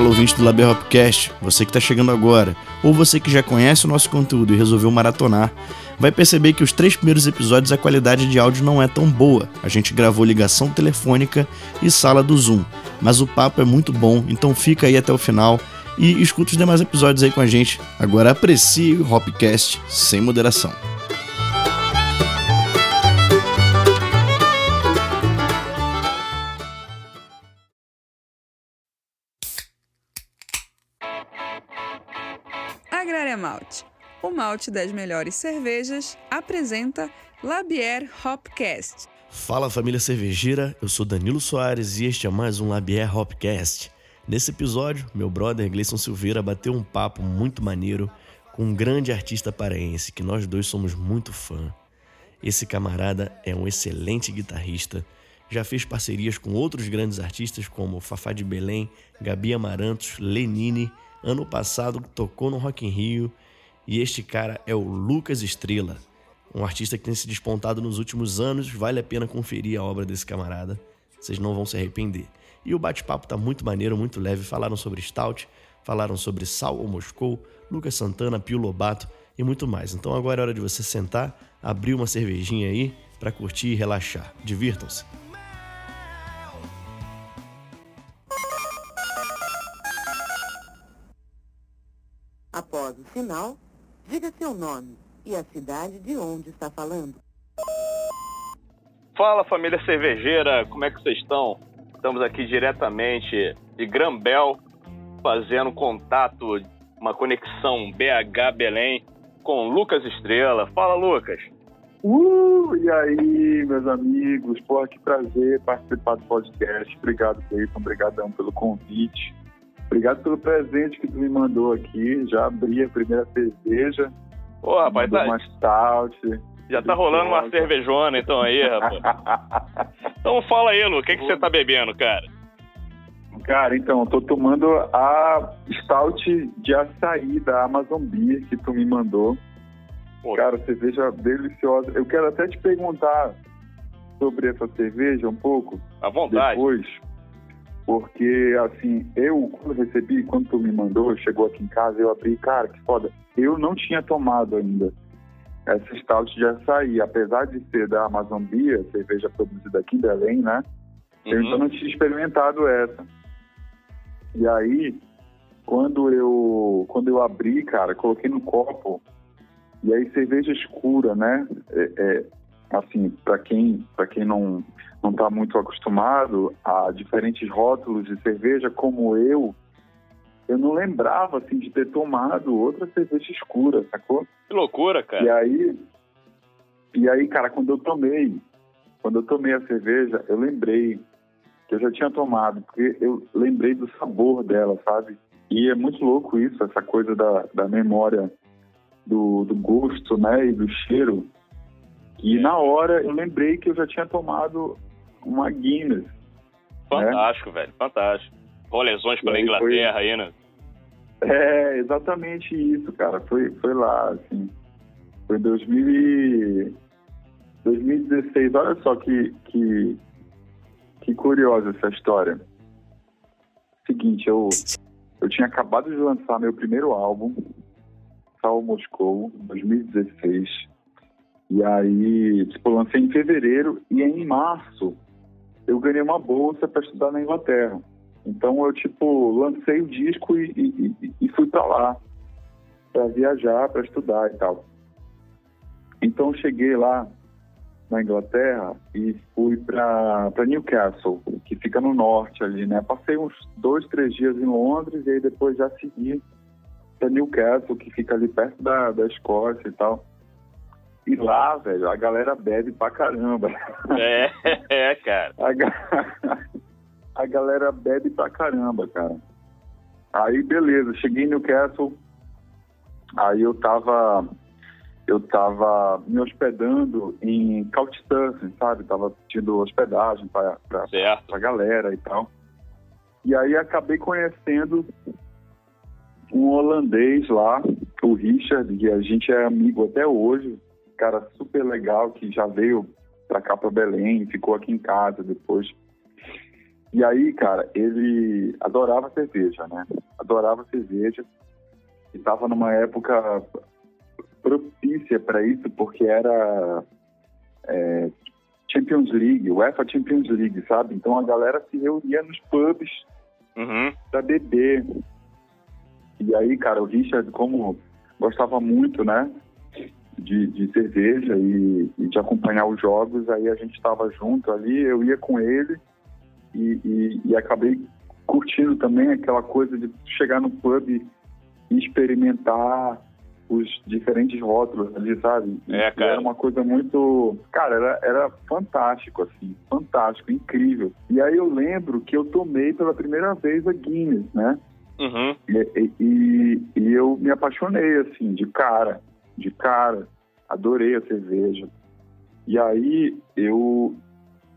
Fala ouvinte do Laber Hopcast, você que está chegando agora, ou você que já conhece o nosso conteúdo e resolveu maratonar, vai perceber que os três primeiros episódios a qualidade de áudio não é tão boa. A gente gravou ligação telefônica e sala do Zoom, mas o papo é muito bom, então fica aí até o final e escuta os demais episódios aí com a gente. Agora aprecie o Hopcast sem moderação. Malte, o malte das melhores cervejas, apresenta Labier Hopcast. Fala família cervejeira, eu sou Danilo Soares e este é mais um Labier Hopcast. Nesse episódio, meu brother Gleison Silveira bateu um papo muito maneiro com um grande artista paraense que nós dois somos muito fã. Esse camarada é um excelente guitarrista, já fez parcerias com outros grandes artistas como Fafá de Belém, Gabi Amarantos, Lenine Ano passado tocou no Rock in Rio e este cara é o Lucas Estrela, um artista que tem se despontado nos últimos anos. Vale a pena conferir a obra desse camarada, vocês não vão se arrepender. E o bate-papo tá muito maneiro, muito leve. Falaram sobre Stout, falaram sobre Sal ou Moscou, Lucas Santana, Pio Lobato e muito mais. Então agora é hora de você sentar, abrir uma cervejinha aí para curtir e relaxar. Divirtam-se. Após o sinal, diga seu nome e a cidade de onde está falando. Fala família cervejeira, como é que vocês estão? Estamos aqui diretamente de Grambel, fazendo contato, uma conexão BH Belém com Lucas Estrela. Fala Lucas. Uh, e aí, meus amigos? Pô, que prazer participar do podcast. Obrigado, Cleiton. Obrigadão pelo convite. Obrigado pelo presente que tu me mandou aqui. Já abri a primeira cerveja. Ô, rapaz, tá, uma stout. já tá rolando uma cervejona então aí, rapaz. então fala aí, Lu, o que, que você tá bebendo, cara? Cara, então, eu tô tomando a stout de açaí da Amazon Beer que tu me mandou. Pô. Cara, cerveja deliciosa. Eu quero até te perguntar sobre essa cerveja um pouco À vontade. depois. Porque, assim, eu, quando recebi, quando tu me mandou, chegou aqui em casa, eu abri, cara, que foda. Eu não tinha tomado ainda essa stout de açaí, apesar de ser da Amazon Beer, cerveja produzida aqui em Belém, né? Eu Uhum. ainda não tinha experimentado essa. E aí, quando eu, quando eu abri, cara, coloquei no copo, e aí cerveja escura, né? É, é, assim, para quem, pra quem não não está muito acostumado a diferentes rótulos de cerveja, como eu, eu não lembrava assim de ter tomado outra cerveja escura, sacou? Que loucura, cara. E aí, e aí, cara, quando eu tomei, quando eu tomei a cerveja, eu lembrei que eu já tinha tomado, porque eu lembrei do sabor dela, sabe? E é muito louco isso, essa coisa da, da memória do, do gosto, né, e do cheiro. E na hora eu lembrei que eu já tinha tomado uma Guinness. Fantástico, velho, fantástico. Rolezões pela Inglaterra aí, né? É, exatamente isso, cara. Foi, foi lá, assim. Foi 2000 e... 2016. Olha só que, que, que curiosa essa história. Seguinte, eu, eu tinha acabado de lançar meu primeiro álbum, Sal Moscou, 2016. E aí, tipo, lancei em fevereiro e em março eu ganhei uma bolsa para estudar na Inglaterra. Então eu tipo lancei o disco e, e- e- fui para lá para viajar, para estudar e tal. Então cheguei lá na Inglaterra e fui para Newcastle, que fica no norte ali, né? Passei uns dois, três dias em Londres e aí depois já segui para Newcastle, que fica ali perto da, da Escócia e tal. E lá, velho, a galera bebe pra caramba. É, é, cara. A, ga- a galera bebe pra caramba, cara. Aí, beleza, cheguei em Newcastle, aí eu tava, eu tava me hospedando em Couchsurfing, sabe? Tava pedindo hospedagem pra, pra, Certo. pra galera e tal. E aí acabei conhecendo um holandês lá, o Richard, que a gente é amigo até hoje, cara super legal que já veio pra cá pra Belém, ficou aqui em casa depois. E aí, cara, ele adorava cerveja, né? Adorava cerveja. E estava numa época propícia para isso, porque era é, Champions League, UEFA Champions League, sabe? Então a galera se reunia nos pubs Uhum. para beber. E aí, cara, o Richard, como gostava muito, né, de, de cerveja e, e de acompanhar os jogos, aí a gente estava junto ali, eu ia com ele e, e, e acabei curtindo também aquela coisa de chegar no pub e experimentar os diferentes rótulos ali, sabe? É, cara. Era uma coisa muito... Cara, era, era fantástico, assim, fantástico, incrível. E aí eu lembro que eu tomei pela primeira vez a Guinness, né? Uhum. E, e, e eu me apaixonei, assim, de cara, de cara. Adorei a cerveja. E aí eu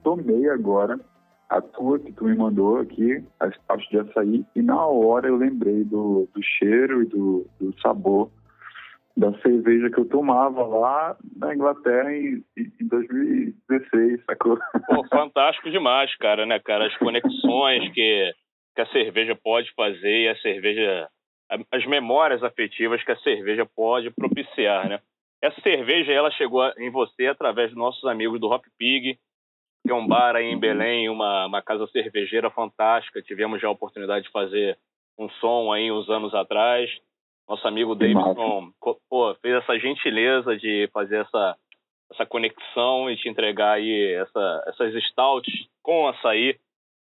tomei agora a tua que tu me mandou aqui, as taxas de açaí, e na hora eu lembrei do, do cheiro e do, do sabor da cerveja que eu tomava lá na Inglaterra em, em 2016, sacou? Pô, fantástico demais, cara, né, cara? As conexões que, que a cerveja pode fazer e a cerveja. As memórias afetivas que a cerveja pode propiciar, né? Essa cerveja, ela chegou em você através dos nossos amigos do Hop Pig, que é um bar aí em Belém, uma, uma casa cervejeira fantástica. Tivemos já a oportunidade de fazer um som aí uns anos atrás. Nosso amigo Davidson pô, fez essa gentileza de fazer essa, essa conexão e te entregar aí essa, essas stouts com açaí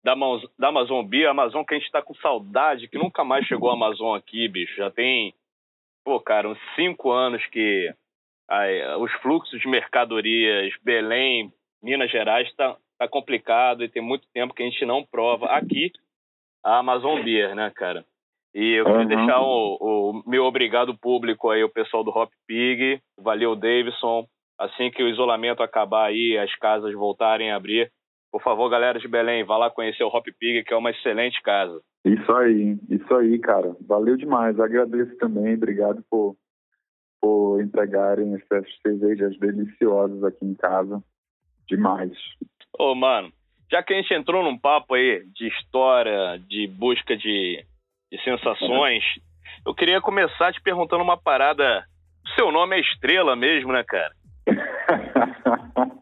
da, da Amazon Beer, Amazon que a gente tá com saudade, que nunca mais chegou a Amazon aqui, bicho. Já tem, pô, cara, uns cinco anos que os fluxos de mercadorias, Belém, Minas Gerais, tá, tá complicado e tem muito tempo que a gente não prova aqui a Amazon Beer, né, cara? E eu queria Uhum. deixar o, o meu obrigado público aí, o pessoal do Hop Pig, valeu, Davidson. Assim que o isolamento acabar aí, as casas voltarem a abrir, por favor, galera de Belém, vá lá conhecer o Hop Pig, que é uma excelente casa. Isso aí, isso aí, cara. Valeu demais. Agradeço também. Obrigado por, por entregarem essas cervejas deliciosas aqui em casa. Demais. Ô, mano, já que a gente entrou num papo aí de história, de busca de, de sensações, eu queria começar te perguntando uma parada. O seu nome é Estrela mesmo, né, cara?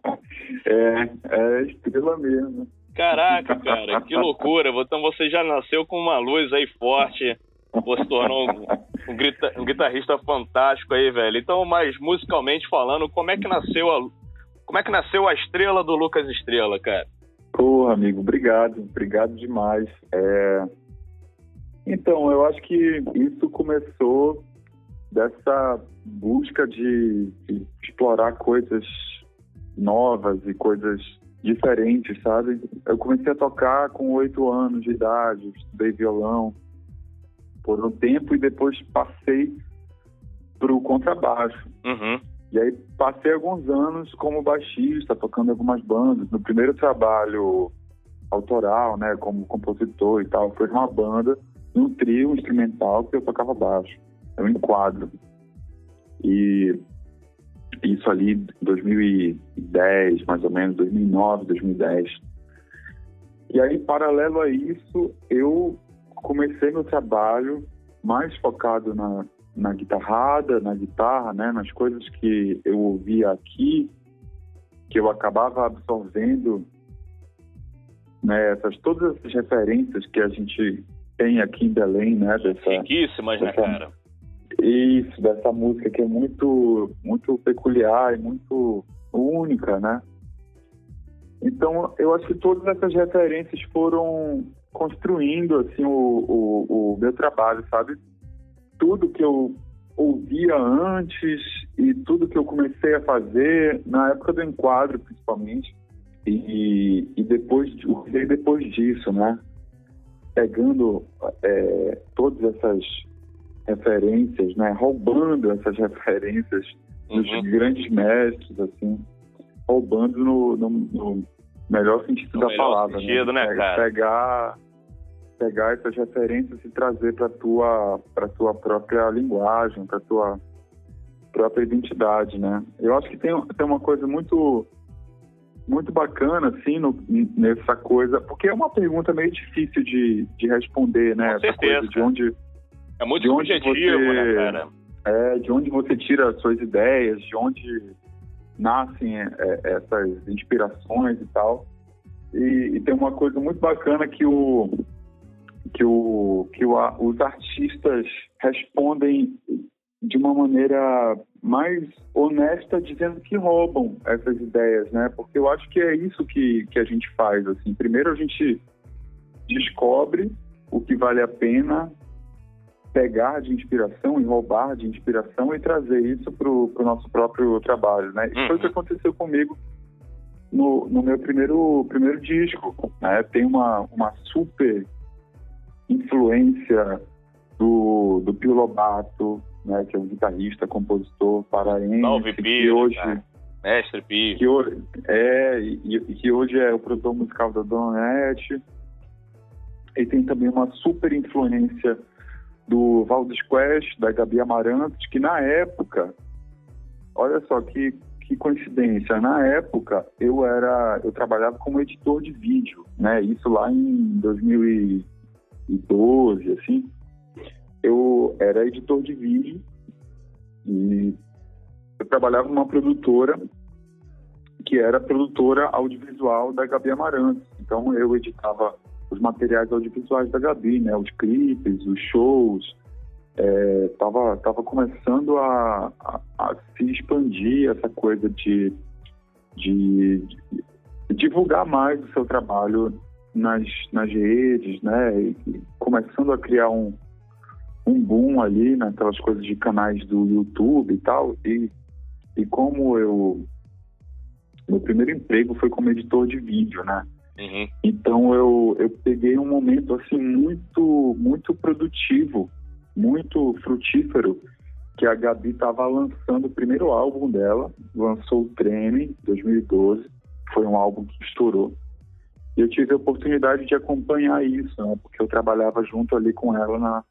é, é estrela mesmo. Caraca, cara, que loucura. Então você já nasceu com uma luz aí forte. Você se tornou um, um, grita- um guitarrista fantástico aí, velho. Então, mas musicalmente falando, como é que nasceu a como é que nasceu a estrela do Lucas Estrela, cara? Porra, amigo, obrigado. Obrigado demais. É... Então, eu acho que isso começou dessa busca de, de explorar coisas novas e coisas diferentes, sabe? Eu comecei a tocar com oito anos de idade, estudei violão por um tempo e depois passei para o contrabaixo. Uhum. E aí passei alguns anos como baixista, tocando algumas bandas. No primeiro trabalho autoral, né, como compositor e tal, foi numa banda, num trio instrumental que eu tocava baixo. É um enquadro. E isso ali em 2010, mais ou menos, 2009, 2010. E aí, paralelo a isso, eu comecei meu trabalho mais focado na, na guitarrada, na guitarra, né, nas coisas que eu ouvia aqui, que eu acabava absorvendo, né, essas todas essas referências que a gente tem aqui em Belém, né, dessa Riquíssimas, né, dessa- cara? Isso, dessa música que é muito, muito peculiar e muito única, né? Então, eu acho que todas essas referências foram construindo, assim, o, o, o meu trabalho, sabe? Tudo que eu ouvia antes e tudo que eu comecei a fazer, na época do enquadro, principalmente, e, e depois, depois disso, né? Pegando é, todas essas referências, né? Roubando essas referências dos Uhum. grandes mestres, assim, roubando no, no- no melhor sentido No da melhor palavra, sentido, né, Pe- cara? Pegar, pegar essas referências e trazer para tua, para tua própria linguagem, para tua própria identidade, né? Eu acho que tem, tem uma coisa muito muito bacana, assim, no, nessa coisa, porque é uma pergunta meio difícil de, de responder, né? Com certeza. de onde, é muito de onde subjetivo, você, né, cara? É, de onde você tira as suas ideias, de onde nascem é, essas inspirações e tal. E, e, tem uma coisa muito bacana que o que o que o, os artistas respondem de uma maneira mais honesta dizendo que roubam essas ideias, né? Porque eu acho que é isso que, que a gente faz, assim. Primeiro a gente descobre o que vale a pena pegar de inspiração e roubar de inspiração e trazer isso para o nosso próprio trabalho, né? Isso foi o que uhum. aconteceu comigo no, no meu primeiro, primeiro disco, né? Tem uma, uma super influência do, do Pio Lobato, né? Que é um guitarrista, compositor paraense. Salve Pio, hoje... Né? Mestre Pio. Que hoje, é, e, que hoje é o produtor musical da Dona Nete. E tem também uma super influência do Valdes Quest, da Gabi Amarantos, que na época, olha só que, que coincidência, na época eu era, eu trabalhava como editor de vídeo, né? Isso lá em 2012, assim. Eu era editor de vídeo e eu trabalhava numa produtora que era produtora audiovisual da Gabi Amarantos. Então eu editava os materiais audiovisuais da Gabi, né? Os clipes, os shows. É, tava, tava começando a, a, a se expandir essa coisa de, de, de, divulgar mais o seu trabalho nas, nas redes, né? E começando a criar um, um boom ali naquelas coisas de canais do YouTube e tal. E, e como eu... Meu primeiro emprego foi como editor de vídeo, né? Uhum. Então eu, eu peguei um momento assim muito muito produtivo, muito frutífero, que a Gabi estava lançando o primeiro álbum dela, lançou o Treme 2012, foi um álbum que estourou. E eu tive a oportunidade de acompanhar isso, né? Porque eu trabalhava junto ali com ela na,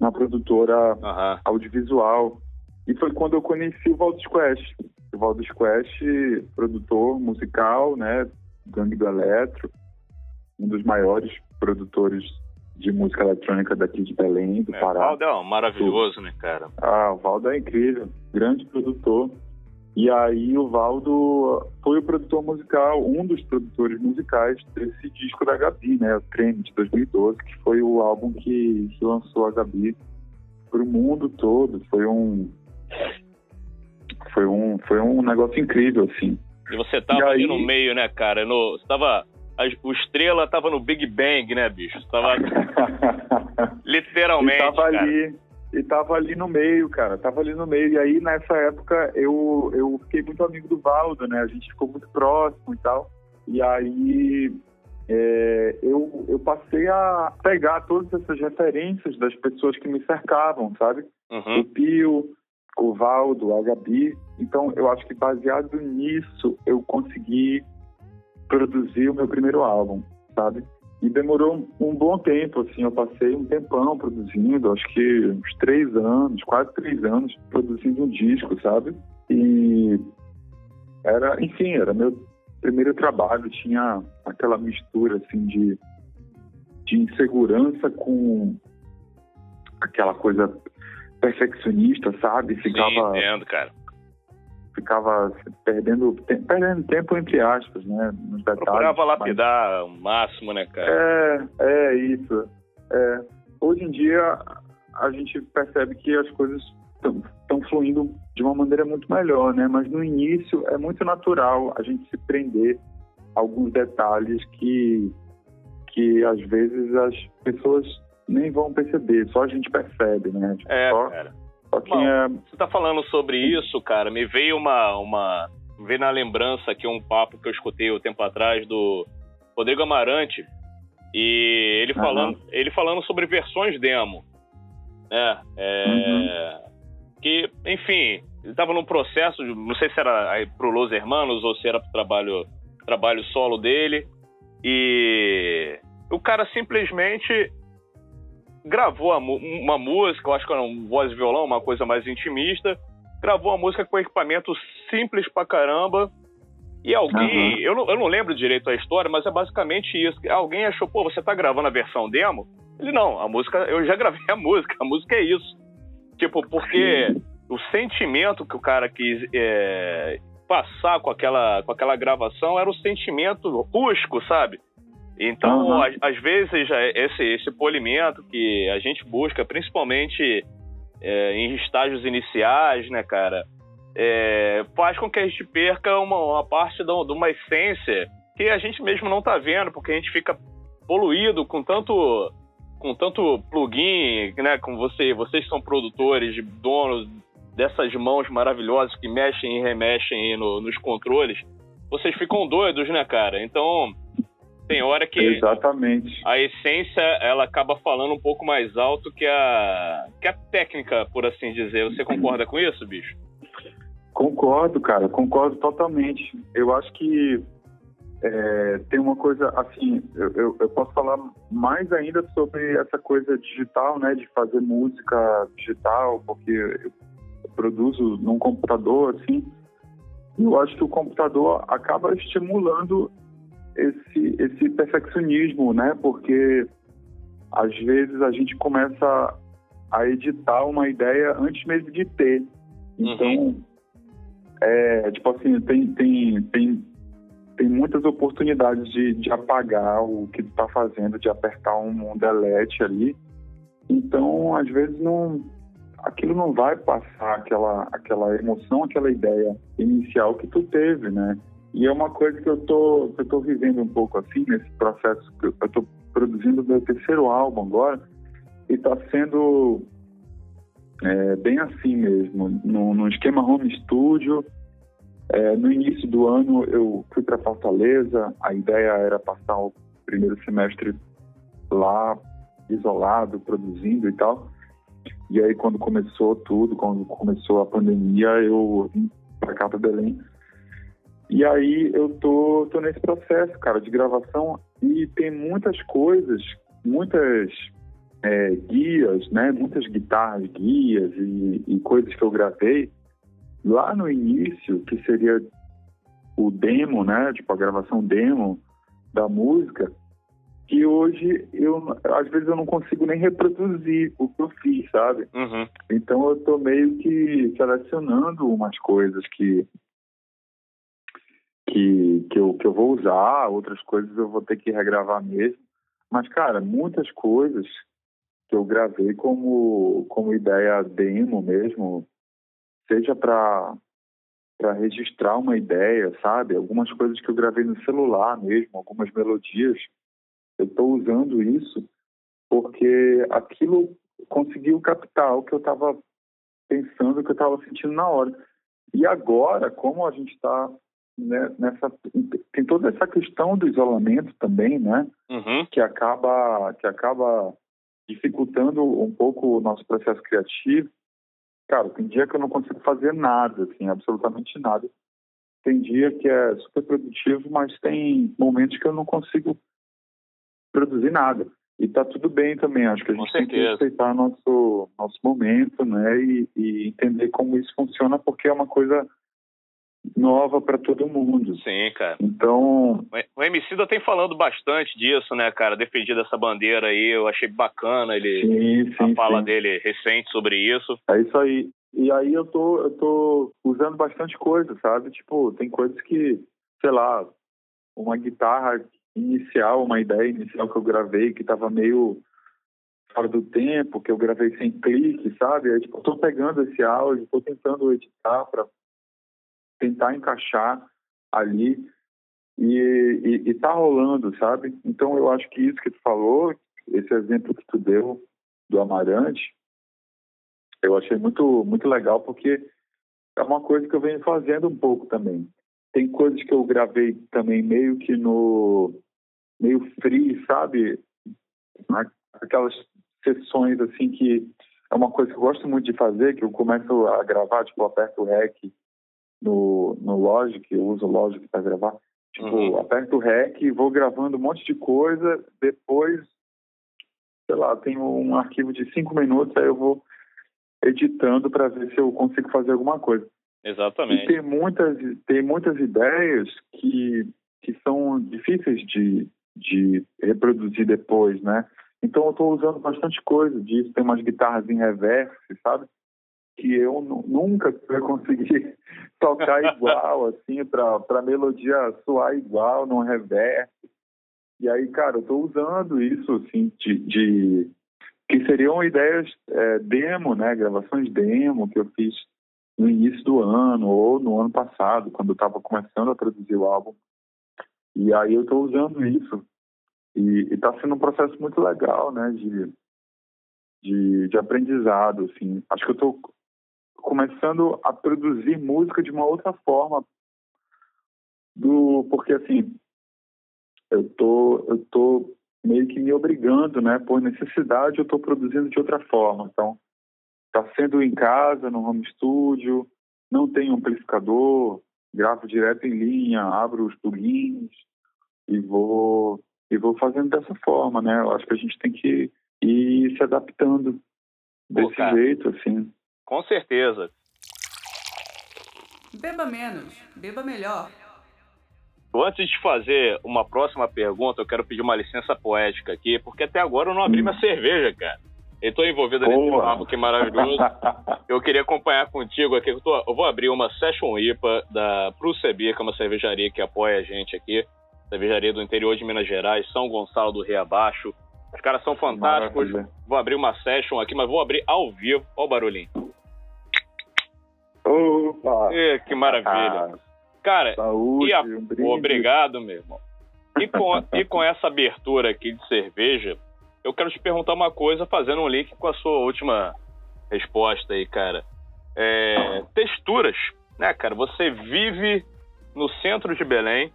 na produtora uhum. audiovisual. E foi quando eu conheci o Valdes Quest. O Valdes Quest, produtor musical, né? Gangue do Eletro, um dos maiores produtores de música eletrônica daqui de Belém, do é, Pará. O Valdo é um maravilhoso, né, cara? Ah, o Valdo é incrível, grande produtor. E aí o Valdo foi o produtor musical, um dos produtores musicais desse disco da Gabi, né, o Trem de 2012, que foi o álbum que, que lançou a Gabi para o mundo todo. Foi um foi um foi um negócio incrível assim. E você tava e aí... ali no meio, né, cara? No, você tava. A, o Estrela tava no Big Bang, né, bicho? Você tava. literalmente. E tava cara. ali. E tava ali no meio, cara. Tava ali no meio. E aí, nessa época, eu, eu fiquei muito amigo do Valdo, né? A gente ficou muito próximo e tal. E aí, é, eu, eu passei a pegar todas essas referências das pessoas que me cercavam, sabe? Uhum. O Pio, o Valdo, a Gabi. Então, eu acho que baseado nisso, eu consegui produzir o meu primeiro álbum, sabe? E demorou um bom tempo, assim, eu passei um tempão produzindo, acho que uns três anos, quase três anos, produzindo um disco, sabe? E era, enfim, era meu primeiro trabalho, tinha aquela mistura, assim, de, de insegurança com aquela coisa perfeccionista, sabe? Ficava, Sim, entendo, cara. Ficava perdendo, perdendo tempo, entre aspas, né? Nos detalhes. Procurava lapidar mas... o máximo, né, cara? É, é isso. É. Hoje em dia, a gente percebe que as coisas estão fluindo de uma maneira muito melhor, né? Mas no início é muito natural a gente se prender a alguns detalhes que, que às vezes as pessoas nem vão perceber, só a gente percebe, né? Tipo, é, só, cara. Só quem é... Você tá falando sobre isso, cara, me veio uma, uma... veio na lembrança aqui um papo que eu escutei o um tempo atrás do Rodrigo Amarante, e ele falando, uhum. ele falando sobre versões demo, né? É, uhum. Que, enfim, ele estava num processo, não sei se era pro Los Hermanos ou se era pro trabalho, trabalho solo dele, e o cara simplesmente gravou uma música, eu acho que era um voz e violão, uma coisa mais intimista, gravou a música com equipamento simples pra caramba E alguém, uhum. eu, não, eu não lembro direito a história, mas é basicamente isso. Alguém achou, pô, você tá gravando a versão demo? Ele, não, a música, eu já gravei a música, a música é isso. Tipo, porque Sim. o sentimento que o cara quis é, passar com aquela, com aquela gravação era o sentimento rústico, sabe? Então, uhum. às, vezes, esse, esse polimento que a gente busca, principalmente é, em estágios iniciais, né, cara, é, faz com que a gente perca uma, uma parte de uma essência que a gente mesmo não tá vendo, porque a gente fica poluído com tanto com tanto plugin, né, com você, vocês são produtores, donos dessas mãos maravilhosas que mexem e remexem no, nos controles, vocês ficam doidos, né, cara? Então, tem hora que Exatamente. a essência ela acaba falando um pouco mais alto que a que a técnica, por assim dizer. Você concorda com isso, bicho? Concordo, cara, concordo totalmente. Eu acho que é, tem uma coisa assim, eu, eu, eu, posso falar mais ainda sobre essa coisa digital, né, de fazer música digital, porque eu produzo num computador, assim. Eu acho que o computador acaba estimulando esse, esse perfeccionismo, né? Porque às vezes a gente começa a editar uma ideia antes mesmo de ter. Então, uhum. é, tipo assim, tem, tem, tem, tem muitas oportunidades de, de apagar o que tu tá fazendo, de apertar um, um delete ali. Então, às vezes, não, aquilo não vai passar aquela, aquela emoção, aquela ideia inicial que tu teve, né? E é uma coisa que eu tô, que eu tô vivendo um pouco assim, nesse processo que eu tô produzindo meu terceiro álbum agora, e está sendo é, bem assim mesmo, no, no esquema home studio. É, no início do ano eu fui para Fortaleza, a ideia era passar o primeiro semestre lá, isolado, produzindo e tal. E aí quando começou tudo, quando começou a pandemia, eu vim para cá para Belém e aí eu tô, tô nesse processo, cara, de gravação e tem muitas coisas, muitas é, guias, né? Muitas guitarras, guias e, e coisas que eu gravei lá no início, que seria o demo, né? Tipo a gravação demo da música, que hoje eu às vezes eu não consigo nem reproduzir o que eu fiz, sabe? Uhum. Então eu tô meio que selecionando umas coisas que que, que, eu, que eu vou usar, outras coisas eu vou ter que regravar mesmo. Mas, cara, muitas coisas que eu gravei como, como ideia demo mesmo, seja para para registrar uma ideia, sabe? Algumas coisas que eu gravei no celular mesmo, algumas melodias, eu estou usando isso porque aquilo conseguiu captar o que eu estava pensando, o que eu estava sentindo na hora. E agora, como a gente está né, nessa tem toda essa questão do isolamento também, né? Uhum. Que acaba que acaba dificultando um pouco o nosso processo criativo. Cara, tem dia que eu não consigo fazer nada, assim, absolutamente nada. Tem dia que é super produtivo, mas tem momentos que eu não consigo produzir nada. E tá tudo bem também. Acho que a gente tem que respeitar nosso nosso momento, né? E, e entender como isso funciona, porque é uma coisa nova para todo mundo. Sim, cara. Então. O Emicida tem falando bastante disso, né, cara? Defendido essa bandeira aí, eu achei bacana ele sim, sim, a fala sim. dele recente sobre isso. É isso aí. E aí eu tô, eu tô usando bastante coisa, sabe? Tipo, tem coisas que, sei lá, uma guitarra inicial, uma ideia inicial que eu gravei que tava meio fora do tempo, que eu gravei sem clique, sabe? Aí, tipo, eu tô pegando esse áudio, tô tentando editar para tentar encaixar ali e, e, e tá rolando, sabe? Então eu acho que isso que tu falou, esse exemplo que tu deu do Amarante, eu achei muito muito legal porque é uma coisa que eu venho fazendo um pouco também. Tem coisas que eu gravei também meio que no meio free, sabe? Aquelas sessões assim que é uma coisa que eu gosto muito de fazer, que eu começo a gravar, tipo, aperto o REC no, no Logic, eu uso o Logic para gravar. Tipo, uhum. aperto o REC, vou gravando um monte de coisa, depois, sei lá, tenho um arquivo de cinco minutos, aí eu vou editando para ver se eu consigo fazer alguma coisa. Exatamente. E tem muitas, tem muitas ideias que, que são difíceis de, de reproduzir depois, né? Então eu estou usando bastante coisa disso. Tem umas guitarras em reverse, sabe? Que eu nunca vai conseguir tocar igual, assim, para a melodia soar igual no reverse. E aí, cara, eu estou usando isso, assim, de, de que seriam ideias é, demo, né? Gravações demo que eu fiz no início do ano ou no ano passado, quando eu estava começando a produzir o álbum. E aí eu estou usando isso. E está sendo um processo muito legal, né? De, de, de aprendizado, assim. Acho que eu estou começando a produzir música de uma outra forma do porque assim eu tô eu tô meio que me obrigando, né? Por necessidade, eu estou produzindo de outra forma. Então, está sendo em casa, no home studio, não tem amplificador, gravo direto em linha, abro os plugins e vou e vou fazendo dessa forma, né? Eu acho que a gente tem que ir se adaptando desse Pô, jeito, assim. Com certeza. Beba menos, beba melhor. Antes de fazer uma próxima pergunta, eu quero pedir uma licença poética aqui, porque até agora eu não abri minha cerveja, cara. Eu tô envolvido nesse papo que maravilhoso. eu queria acompanhar contigo aqui. Eu, tô, eu, vou abrir uma Session IPA da Prucebi, que é uma cervejaria que apoia a gente aqui. Cervejaria do interior de Minas Gerais, São Gonçalo do Rio Abaixo. Os caras são fantásticos. Maravilha. Vou abrir uma session aqui, mas vou abrir ao vivo. Olha o barulhinho. Opa! Que maravilha. Ah. Cara, Saúde, e a... um obrigado, meu irmão. E com, e com essa abertura aqui de cerveja, eu quero te perguntar uma coisa, fazendo um link com a sua última resposta aí, cara. É, texturas, né, cara? Você vive no centro de Belém,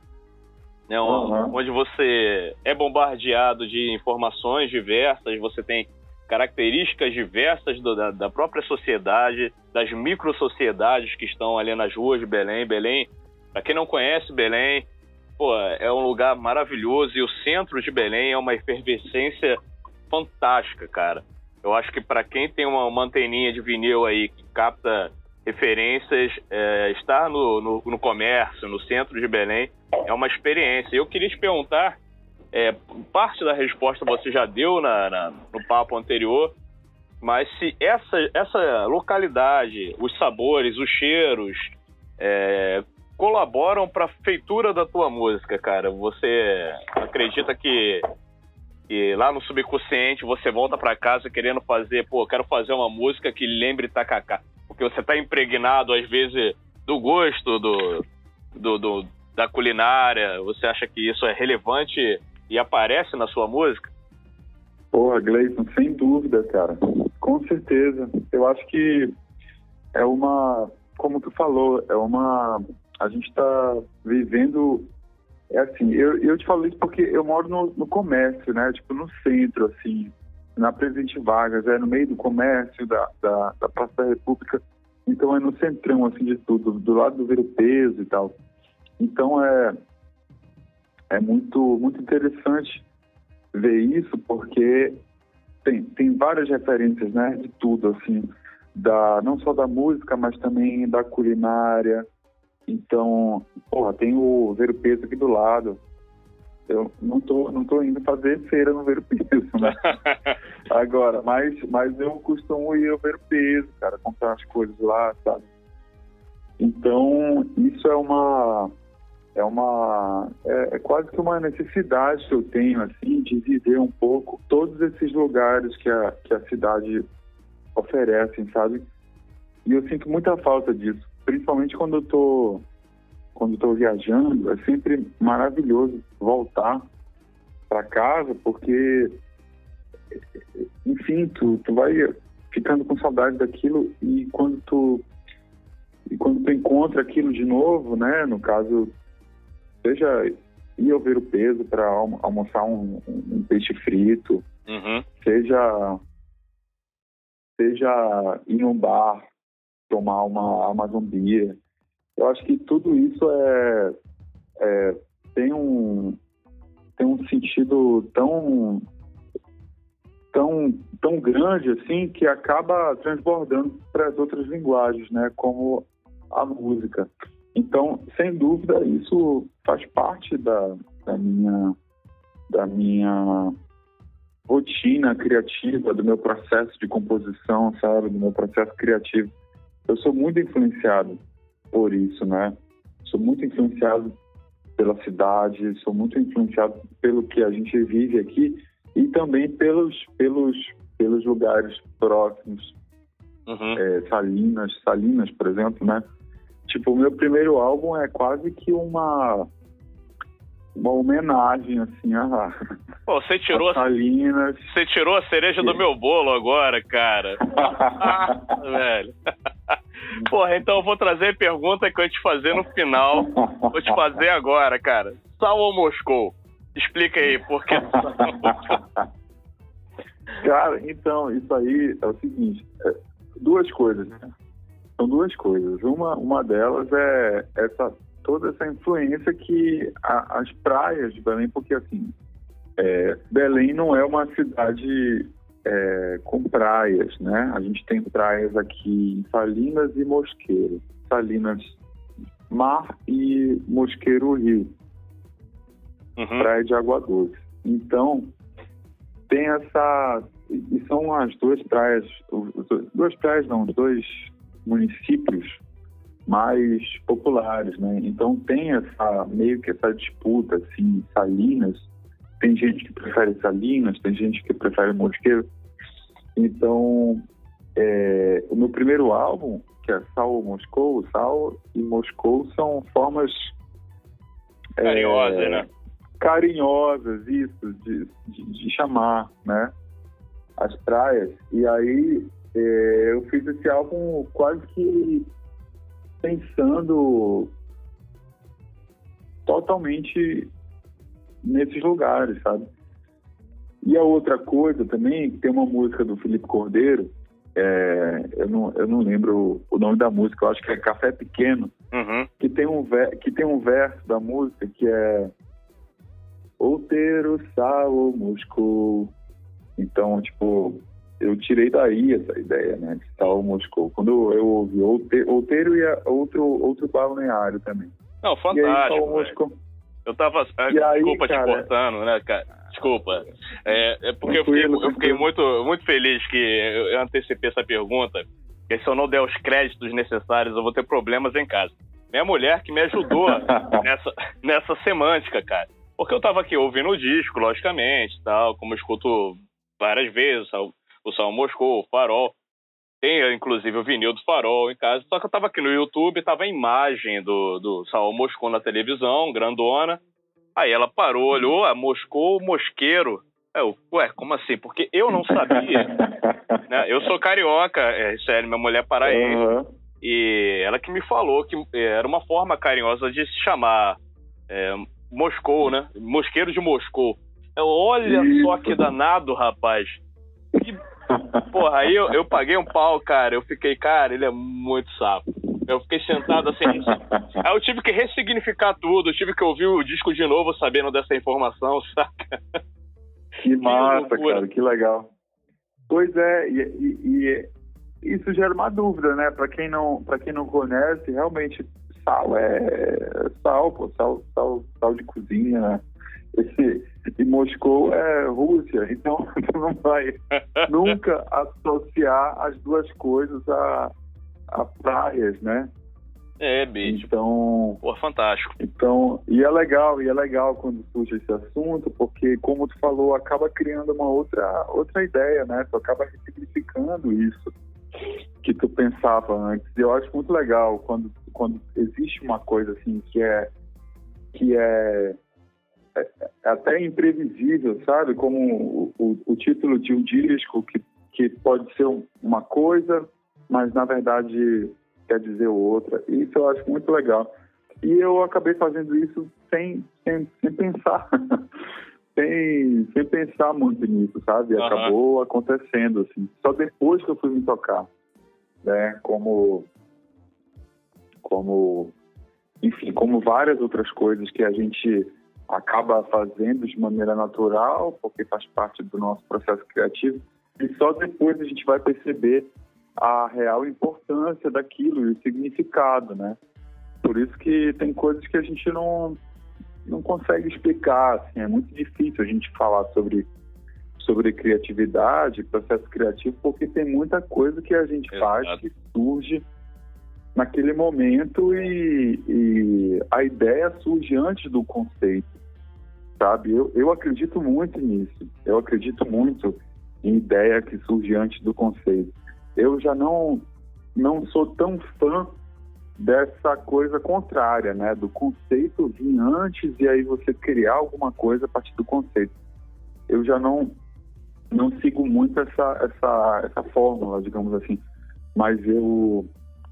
né, uhum. onde você é bombardeado de informações diversas, você tem características diversas do, da, da, própria sociedade, das micro-sociedades que estão ali nas ruas de Belém. Belém para quem não conhece Belém, pô, é um lugar maravilhoso e o centro de Belém é uma efervescência fantástica, cara. Eu acho que para quem tem uma, uma anteninha de vinil aí que capta referências, é, estar no, no, no, comércio, no centro de Belém, é uma experiência. Eu queria te perguntar, é, parte da resposta você já deu na, na, no papo anterior, mas se essa, essa localidade, os sabores, os cheiros, é, colaboram para a feitura da tua música, cara? Você acredita que, que lá no subconsciente você volta para casa querendo fazer, pô, quero fazer uma música que lembre Tacacá? Porque você tá impregnado, às vezes, do gosto, do, do, do da culinária. Você acha que isso é relevante e aparece na sua música? Porra, Gleison, sem dúvida, cara. Com certeza. Eu acho que é uma, como tu falou, é uma a gente está vivendo. É assim, eu, eu te falo isso porque eu moro no, no comércio, né? Tipo, no centro, assim, na Presidente Vargas, é no meio do comércio, da, da, da Praça da República. Então é no centrão, assim, de tudo, do lado do Vero Peso e tal. Então é, é muito, muito interessante ver isso, porque tem, tem várias referências, né, de tudo, assim, da, não só da música, mas também da culinária, então, porra, tem o Ver o Peso aqui do lado. Eu não tô, não tô indo fazer feira no Ver o Peso, né? Agora, mas, mas eu costumo ir ao Ver o Peso, cara, comprar as coisas lá, sabe? Então, isso é uma é uma é, é, quase que uma necessidade que eu tenho assim de viver um pouco todos esses lugares que a que a cidade oferece, sabe? E eu sinto muita falta disso principalmente quando eu tô quando estou viajando, é sempre maravilhoso voltar para casa, porque, enfim, tu, tu vai ficando com saudade daquilo e quando tu e quando tu encontra aquilo de novo, né, no caso, seja ir ver o peso para almoçar um, um, peixe frito, uhum. seja seja ir em um bar tomar uma Amazon Beer. Eu acho que tudo isso é, é tem um tem um sentido tão tão tão grande assim que acaba transbordando para as outras linguagens, né? Como a música. Então, sem dúvida, isso faz parte da, da minha da minha rotina criativa, do meu processo de composição, sabe, do meu processo criativo. Eu sou muito influenciado por isso, né? Sou muito influenciado pela cidade, sou muito influenciado pelo que a gente vive aqui e também pelos pelos pelos lugares próximos, uhum. é, Salinas, Salinas, por exemplo, né? Tipo, o meu primeiro álbum é quase que uma uma homenagem assim a Pô, você tirou a Salinas. Você tirou a cereja do meu bolo agora, cara. ah, velho. Porra, então eu vou trazer a pergunta que eu ia te fazer no final. Vou te fazer agora, cara. Sal ou Moscou? Explica aí, por que Cara, então, isso aí é o seguinte, é, duas coisas, né? São duas coisas. Uma, uma delas é essa toda essa influência que a, as praias de Belém, porque assim, é, Belém não é uma cidade é, com praias, né? A gente tem praias aqui em Salinas e Mosqueiro. Salinas, mar e Mosqueiro, rio. Uhum. Praia de Água Doce. Então, tem essa... E são as duas praias, duas praias não, dois municípios mais populares, né? Então tem essa meio que essa disputa assim, Salinas, tem gente que prefere Salinas, tem gente que prefere Mosqueiro. Então, é, o meu primeiro álbum, que é Sal Moscou, Sal e Moscou são formas é, carinhosas, é, né? Carinhosas, isso, de, de, de, chamar, né? As praias. E aí eu fiz esse álbum quase que pensando totalmente nesses lugares, sabe? E a outra coisa também, tem uma música do Felipe Cordeiro, é, eu, não, eu não lembro o nome da música, eu acho que é Café Pequeno, uhum. que, tem um ver, que tem um verso da música que é Outeiro, Sal, Moscou. Então, tipo, eu tirei daí essa ideia, né, de Sal, Moscou. Quando eu ouvi Outeiro e outro, outro balneário também. Não, fantástico. Aí, Moscou, eu tava. É, desculpa aí, te cortando, né, cara? Desculpa. É, é porque eu fiquei, eu fiquei, muito, muito feliz que eu antecipei essa pergunta. Porque se eu não der os créditos necessários, eu vou ter problemas em casa. Minha mulher que me ajudou nessa, nessa semântica, cara. Porque eu tava aqui ouvindo o disco, logicamente, tal, como eu escuto várias vezes, o Sal Moscou, o Farol. Tem, inclusive, o vinil do Farol em casa. Só que eu tava aqui no YouTube, tava a imagem do, do Saul Moscou na televisão, grandona. Aí ela parou, olhou, a ah, Moscou Mosqueiro. Eu, ué, como assim? Porque eu não sabia. né? Eu sou carioca, é, sério, minha mulher é paraense. Uhum. E ela que me falou que é, era uma forma carinhosa de se chamar é, Moscou, né? Mosqueiro de Moscou. Eu, olha Isso. só que danado, rapaz. Que Porra, aí eu, eu paguei um pau, cara. Eu fiquei, cara, ele é muito sapo. Eu fiquei sentado assim. aí eu tive que ressignificar tudo. Eu tive que ouvir o disco de novo sabendo dessa informação, saca? Que massa, que cara, que legal. Pois é, e, e, e isso gera uma dúvida, né? Para quem não, para quem não conhece, realmente sal é sal, pô, sal, sal, sal de cozinha, né? Esse, e Moscou é Rússia, então você não vai nunca associar as duas coisas a, a praias, né? É, bicho. Então. Pô, fantástico. Então, e é legal, e é legal quando surge esse assunto, porque, como tu falou, acaba criando uma outra, outra ideia, né? Tu acaba ressignificando isso que tu pensava antes. E eu acho muito legal quando, quando existe uma coisa assim que é que é até imprevisível, sabe? Como o, o, o, título de um disco que, que pode ser uma coisa, mas na verdade quer dizer outra. Isso eu acho muito legal. E eu acabei fazendo isso sem, sem, sem pensar. sem, sem pensar muito nisso, sabe? Uhum. Acabou acontecendo, assim. Só depois que eu fui me tocar, né? Como... Como... Enfim, como várias outras coisas que a gente acaba fazendo de maneira natural, porque faz parte do nosso processo criativo, e só depois a gente vai perceber a real importância daquilo e o significado, né? Por isso que tem coisas que a gente não não consegue explicar, assim, é muito difícil a gente falar sobre sobre criatividade, processo criativo, porque tem muita coisa que a gente Exato. faz que surge naquele momento e, e, a ideia surge antes do conceito, sabe? Eu, eu acredito muito nisso, eu acredito muito em ideia que surge antes do conceito. Eu já não, não sou tão fã dessa coisa contrária, né? Do conceito vir antes e aí você criar alguma coisa a partir do conceito. Eu já não não sigo muito essa essa essa fórmula, digamos assim. Mas eu,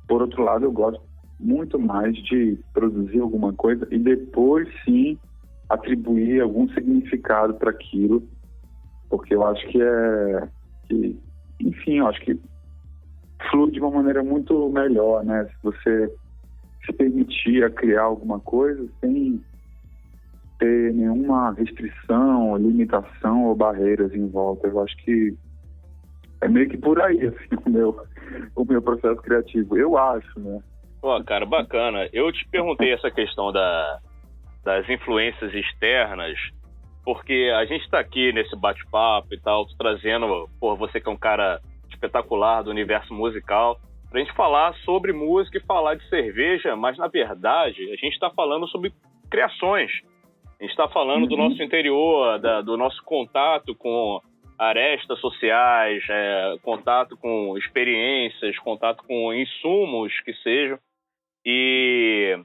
por outro lado, eu gosto muito mais de produzir alguma coisa e depois sim atribuir algum significado para aquilo, porque eu acho que é que, enfim, eu acho que flui de uma maneira muito melhor, né? Se você se permitir a criar alguma coisa sem ter nenhuma restrição, limitação ou barreiras em volta. Eu acho que é meio que por aí, assim, o meu, o meu processo criativo. Eu acho, né? Pô, cara, bacana. Eu te perguntei essa questão da, das influências externas, porque a gente está aqui nesse bate-papo e tal, trazendo, por você que é um cara espetacular do universo musital, para a gente falar sobre música e falar de cerveja, mas na verdade a gente está falando sobre criações. A gente está falando uhum. do nosso interior, da, do nosso contato com arestas sociais, é, contato com experiências, contato com insumos que sejam. E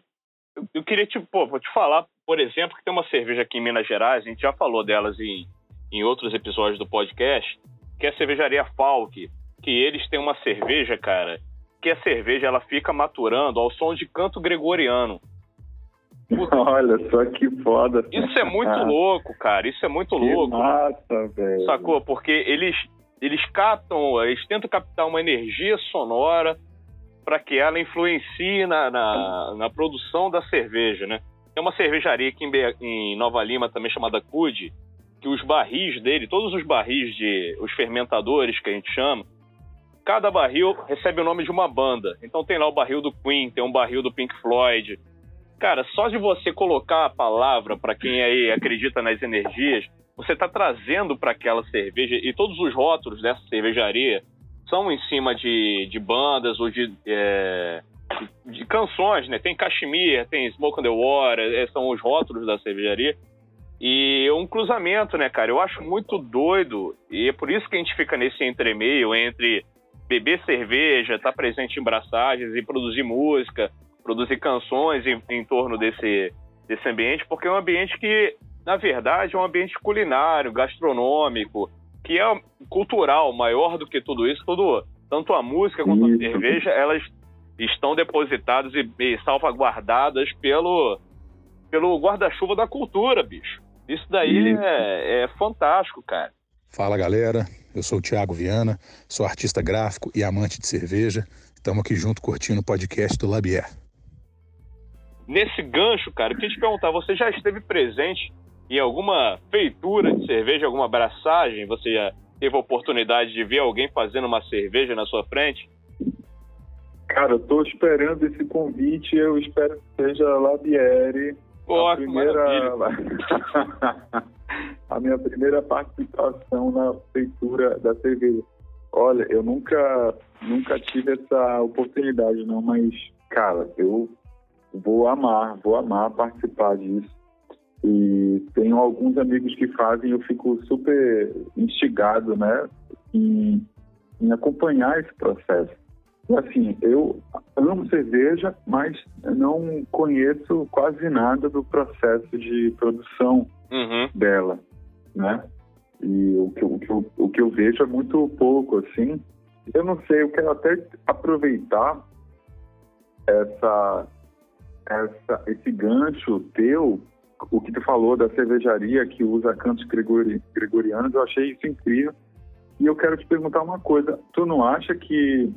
eu queria te, pô, te falar, por exemplo, que tem uma cerveja aqui em Minas Gerais, a gente já falou delas em, em outros episódios do podcast, que é a cervejaria Falk, que eles têm uma cerveja, cara, que a cerveja ela fica maturando ao som de canto gregoriano. Olha só que foda. Isso é muito louco, cara. Isso é muito que louco. Massa, velho. Sacou? Porque eles eles captam, eles tentam captar uma energia sonora para que ela influencie na, na, na, produção da cerveja, né? Tem uma cervejaria aqui em, em Nova Lima também chamada Cud, que os barris dele, todos os barris de os fermentadores que a gente chama, cada barril recebe o nome de uma banda. Então tem lá o barril do Queen, tem um barril do Pink Floyd. Cara, só de você colocar a palavra para quem aí acredita nas energias, você está trazendo para aquela cerveja e todos os rótulos dessa cervejaria são em cima de, de bandas ou de, é, de, de, canções, né? Tem Kashmir, tem Smoke on the Water, é, são os rótulos da cervejaria. E é um cruzamento, né, cara? Eu acho muito doido e é por isso que a gente fica nesse entremeio entre beber cerveja, estar tá presente em braçagens e produzir música, produzir canções em, em torno desse, desse ambiente, porque é um ambiente que, na verdade, é um ambiente culinário, gastronômico, que é cultural, maior do que tudo isso, tudo, tanto a música quanto a cerveja, elas estão depositadas e, e salvaguardadas pelo, pelo guarda-chuva da cultura, bicho. Isso daí é, é fantástico, cara. Fala galera, eu sou o Thiago Viana, sou artista gráfico e amante de cerveja. Estamos aqui junto curtindo o podcast do Labier. Nesse gancho, cara, eu queria te perguntar: você já esteve presente em alguma feitura de cerveja, alguma abraçagem? Você já teve a oportunidade de ver alguém fazendo uma cerveja na sua frente? Cara, eu tô esperando esse convite, eu espero que seja Labieri. Oh, a primeira a minha primeira participação na feitura da cerveja. Olha, eu nunca, nunca tive essa oportunidade, não, mas, cara, eu vou amar, vou amar participar disso. E tenho alguns amigos que fazem, eu fico super instigado, né, em, em acompanhar esse processo. E assim, eu amo cerveja, mas não conheço quase nada do processo de produção uhum. dela né? E o que, o, que eu, o que eu vejo é muito pouco, assim. Eu não sei, eu quero até aproveitar essa, essa, esse gancho teu, o que tu falou da cervejaria que usa cantos gregori, gregorianos, eu achei isso incrível. E eu quero te perguntar uma coisa, tu não acha que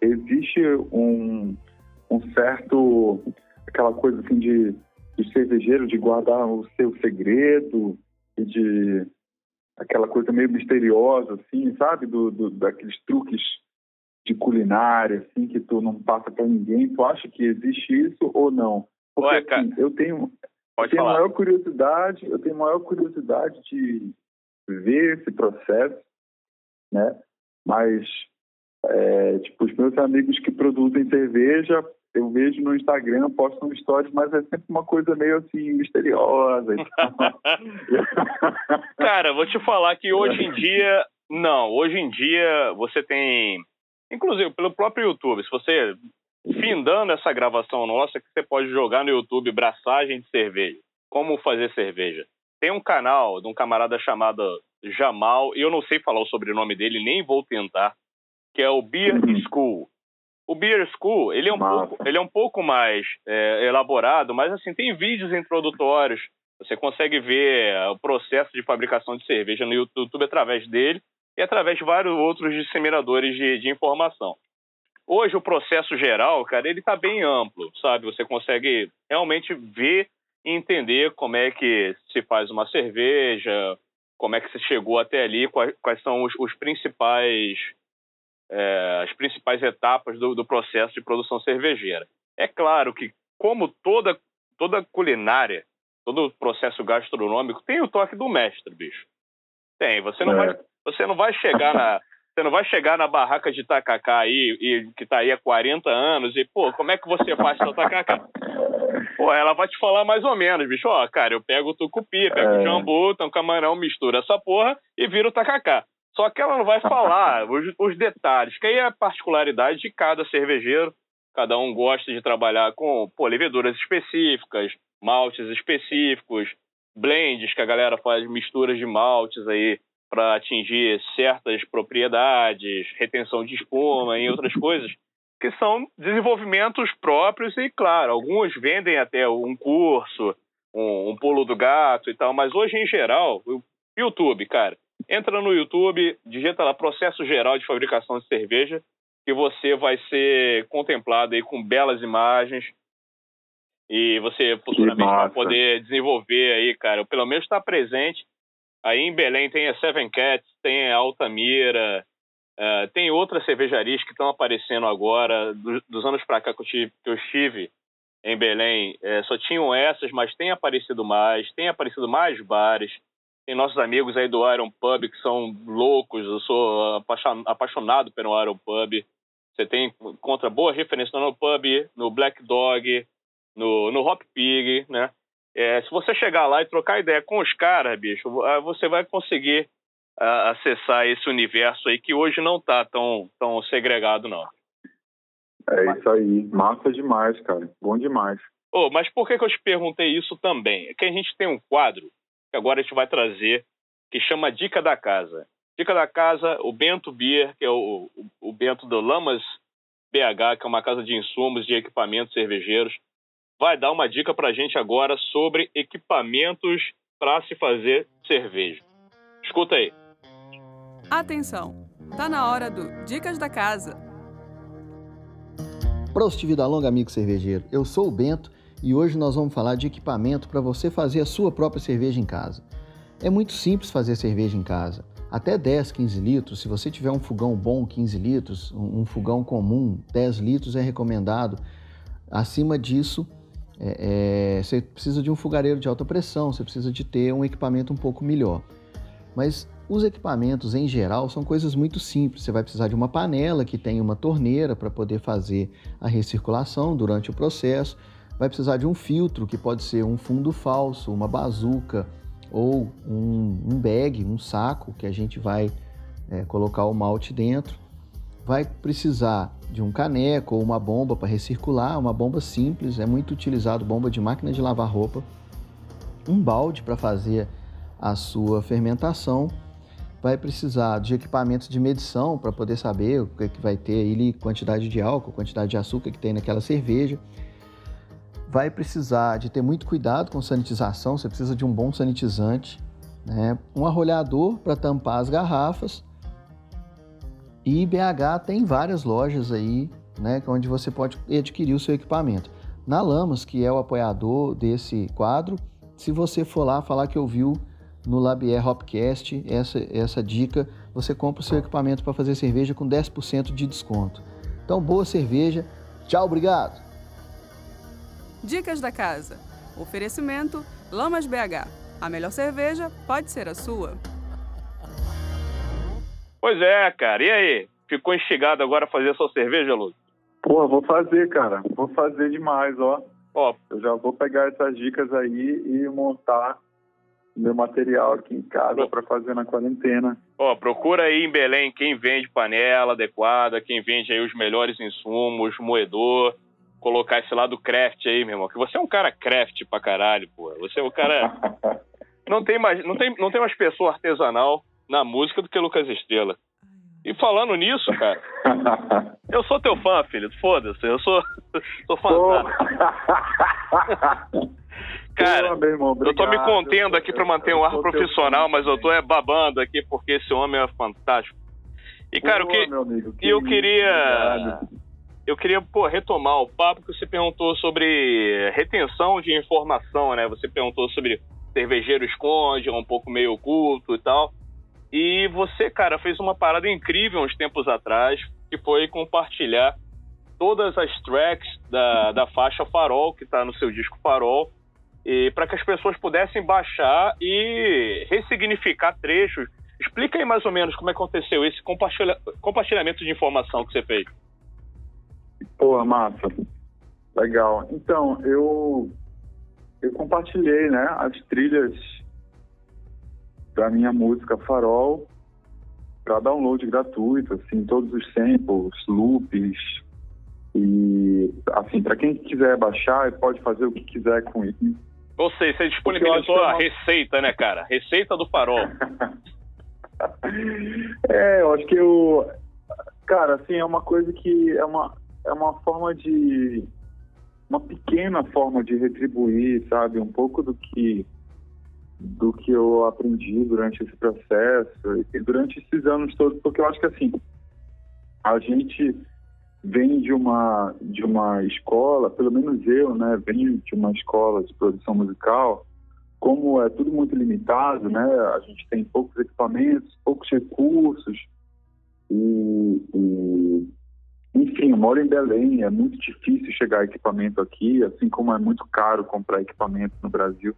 existe um, um certo, aquela coisa assim de, de cervejeiro, de guardar o seu segredo, e de aquela coisa meio misteriosa, assim, sabe? Do, do, daqueles truques de culinária, assim, que tu não passa para ninguém? Tu acha que existe isso ou não? Porque Ué, cara, assim, eu tenho, Pode eu tenho falar. maior curiosidade, eu tenho maior curiosidade de ver esse processo, né? Mas é, tipo os meus amigos que produzem cerveja, eu vejo no Instagram, postam stories, mas é sempre uma coisa meio assim misteriosa. Cara, vou te falar que hoje em dia, não. Hoje em dia você tem, inclusive pelo próprio YouTube, se você findando essa gravação nossa, que você pode jogar no YouTube braçagem de cerveja, como fazer cerveja. Tem um canal de um camarada chamado Jamal, e eu não sei falar o sobrenome dele, nem vou tentar, que é o Beer Uhum. School. O Beer School, ele é um, pouco, ele é um pouco mais é, elaborado, mas assim, tem vídeos introdutórios. Você consegue ver é, o processo de fabricação de cerveja no YouTube através dele e através de vários outros disseminadores de, de informação. Hoje, o processo geral, cara, ele está bem amplo, sabe? Você consegue realmente ver e entender como é que se faz uma cerveja, como é que se chegou até ali, quais, quais são os, os principais é, as principais etapas do, do processo de produção cervejeira. É claro que, como toda, toda culinária, todo processo gastronômico, tem o toque do mestre, bicho. Tem. Você não, É. vai, você não vai chegar na. Você não vai chegar na barraca de tacacá aí, e, que tá aí há 40 anos, e, pô, como é que você faz seu tacacá? Pô, ela vai te falar mais ou menos, bicho. Ó, cara, eu pego o tucupi, pego o É. jambu, um camarão, mistura essa porra e vira o tacacá. Só que ela não vai falar os, os detalhes, que aí é a particularidade de cada cervejeiro. Cada um gosta de trabalhar com pô, leveduras específicas, maltes específicos, blends, que a galera faz misturas de maltes aí para atingir certas propriedades, retenção de espuma e outras coisas, que são desenvolvimentos próprios e, claro, alguns vendem até um curso, um, um pulo do gato e tal, mas hoje, em geral, o YouTube, cara, entra no YouTube, digita lá processo geral de fabricação de cerveja, que você vai ser contemplado aí com belas imagens e você futuramente vai poder desenvolver aí, cara, pelo menos estar presente. Aí em Belém tem a Seven Cats, tem a Altamira, eh, tem outras cervejarias que estão aparecendo agora, do- dos anos para cá que eu tive, que eu estive em Belém, eh, só tinham essas, mas tem aparecido mais, tem aparecido mais bares. Tem nossos amigos aí do Iron Pub que são loucos, eu sou apaixon- apaixonado pelo Iron Pub. Você tem contra boa referência no Pub, no Black Dog, no, no Hop Pig, né? É, se você chegar lá e trocar ideia com os caras, bicho, ah, você vai conseguir ah, acessar esse universo aí que hoje não tá tão, tão segregado, não. É isso aí. Massa demais, cara. Bom demais. Ô, mas por que, que eu te perguntei isso também? É que a gente tem um quadro que agora a gente vai trazer que chama Dica da Casa. Dica da Casa, o Bento Beer, que é o, o, o Bento do Lamas BH, que é uma casa de insumos e equipamentos cervejeiros, vai dar uma dica pra gente agora sobre equipamentos para se fazer cerveja. Escuta aí. Atenção! Tá na hora do Dicas da Casa. Prost Vida Longa, amigo cervejeiro. Eu sou o Bento e hoje nós vamos falar de equipamento para você fazer a sua própria cerveja em casa. É muito simples fazer cerveja em casa. Até 10, 15 litros, se você tiver um fogão bom, 15 litros, um um fogão comum, 10 litros é recomendado. Acima disso, é, é, você precisa de um fogareiro de alta pressão, você precisa de ter um equipamento um pouco melhor. Mas os equipamentos em geral são coisas muito simples. Você vai precisar de uma panela que tem uma torneira para poder fazer a recirculação durante o processo. Vai precisar de um filtro que pode ser um fundo falso, uma bazuca ou um, um bag, um saco que a gente vai é, colocar o malte dentro. Vai precisar de um caneco ou uma bomba para recircular, uma bomba simples, é muito utilizado bomba de máquina de lavar roupa. Um balde para fazer a sua fermentação vai precisar de equipamentos de medição para poder saber o que, é que vai ter ali, quantidade de álcool, quantidade de açúcar que tem naquela cerveja. Vai precisar de ter muito cuidado com sanitização, você precisa de um bom sanitizante, né? um arrolhador para tampar as garrafas. E BH tem várias lojas aí, né, onde você pode adquirir o seu equipamento. Na Lamas, que é o apoiador desse quadro, se você for lá falar que ouviu no Labier Hopcast essa, essa dica, você compra o seu equipamento para fazer cerveja com 10% de desconto. Então, boa cerveja. Tchau, obrigado. Dicas da casa. Oferecimento Lamas BH. A melhor cerveja pode ser a sua. Pois é, cara. E aí? Ficou instigado agora a fazer a sua cerveja, Lucas? Pô, vou fazer, cara. Vou fazer demais, ó. Ó, Eu já vou pegar essas dicas aí e montar meu material aqui em casa para fazer na quarentena. ó, procura aí em Belém quem vende panela adequada, quem vende aí os melhores insumos, moedor, colocar esse lado craft aí, meu irmão. Que você é um cara craft pra caralho, pô. Você é um cara. Não tem mais, não tem, não tem mais pessoa artesanal na música do que Lucas Estrela. E falando nisso, cara, eu sou teu fã, filho. Foda-se, eu sou, sou fã. Cara, Pô, meu irmão, eu tô me contendo aqui pra manter um ar profissional, mas eu tô também. é babando aqui porque esse homem é fantástico. E, cara, o Pô, que, meu amigo, e eu queria. obrigado. Eu queria, pô, retomar o papo que você perguntou sobre retenção de informação, né? Você perguntou sobre cervejeiro esconde, é um pouco meio oculto e tal. E você, cara, fez uma parada incrível uns tempos atrás, que foi compartilhar todas as tracks da, da faixa Farol, que tá no seu disco Farol, e para que as pessoas pudessem baixar e ressignificar trechos. Explica aí mais ou menos como é aconteceu esse compartilha- compartilhamento de informação que você fez. Pô, massa. Legal. Então, eu eu compartilhei, né, as trilhas da minha música Farol para download gratuito, assim, todos os samples, loops e assim, para quem quiser baixar, pode fazer o que quiser com isso. Ou seja, você disponibilizou a é receita, né, cara? Receita do farol. É, eu acho que eu. Cara, assim, é uma coisa que é uma, é uma forma de. Uma pequena forma de retribuir, sabe? Um pouco do que do que eu aprendi durante esse processo e durante esses anos todos, porque eu acho que assim a gente vem de uma de uma escola, pelo menos eu, né, venho de uma escola de produção musical como é tudo muito limitado, né? A gente tem poucos equipamentos, poucos recursos e, e enfim, eu moro em Belém, é muito difícil chegar equipamento aqui, assim como é muito caro comprar equipamento no Brasil.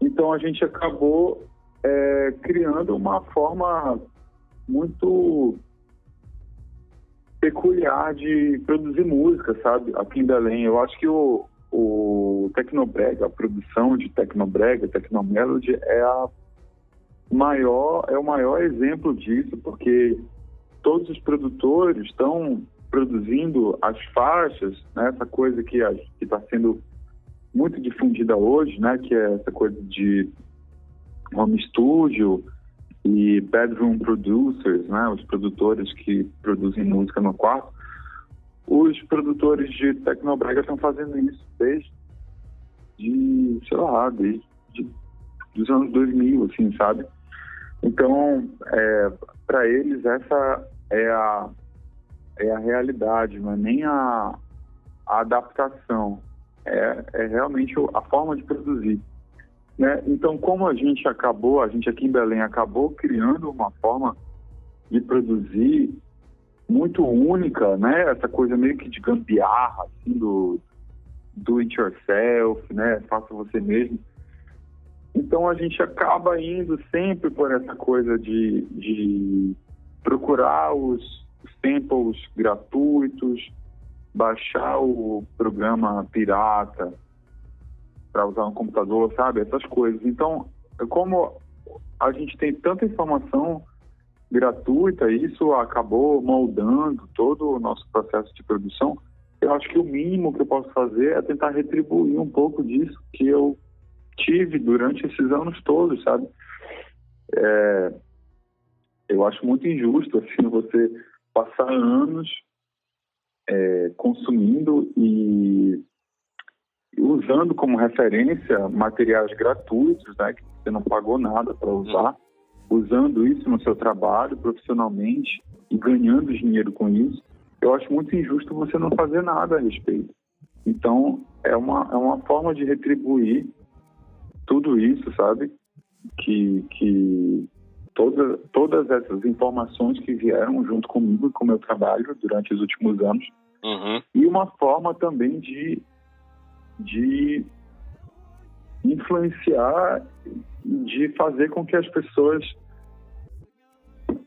Então a gente acabou é, criando uma forma muito peculiar de produzir música, sabe? Aqui em Belém. Eu acho que o, o Tecnobrega, a produção de Tecnobrega, Tecnomelody, é a maior, é o maior exemplo disso, porque todos os produtores estão produzindo as faixas, né, essa coisa que está sendo muito difundida hoje, né, que é essa coisa de home studio e bedroom producers, né, os produtores que produzem música no quarto. Os produtores de Tecnobrega estão fazendo isso desde, de, sei lá, desde de, dos anos 2000, assim, sabe? Então, é, para eles essa é a é a realidade, não é nem a, a adaptação, é, é realmente a forma de produzir. Né? Então, como a gente acabou, a gente aqui em Belém acabou criando uma forma de produzir muito única, né? Essa coisa meio que de gambiarra, assim, do do it yourself, né? Faça você mesmo. Então a gente acaba indo sempre por essa coisa de, de procurar os samples gratuitos, baixar o programa pirata para usar no computador, sabe? Essas coisas. Então, como a gente tem tanta informação gratuita, isso acabou moldando todo o nosso processo de produção. Eu acho que o mínimo que eu posso fazer é tentar retribuir um pouco disso que eu tive durante esses anos todos, sabe? É, eu acho muito injusto assim você passar anos é, consumindo e usando como referência materiais gratuitos, né, que você não pagou nada para usar, usando isso no seu trabalho profissionalmente e ganhando dinheiro com isso. Eu acho muito injusto você não fazer nada a respeito. Então, é uma, é uma forma de retribuir tudo isso, sabe? Que, que toda, todas essas informações que vieram junto comigo e com o meu trabalho durante os últimos anos. Uhum. E uma forma também de, de influenciar, de fazer com que as pessoas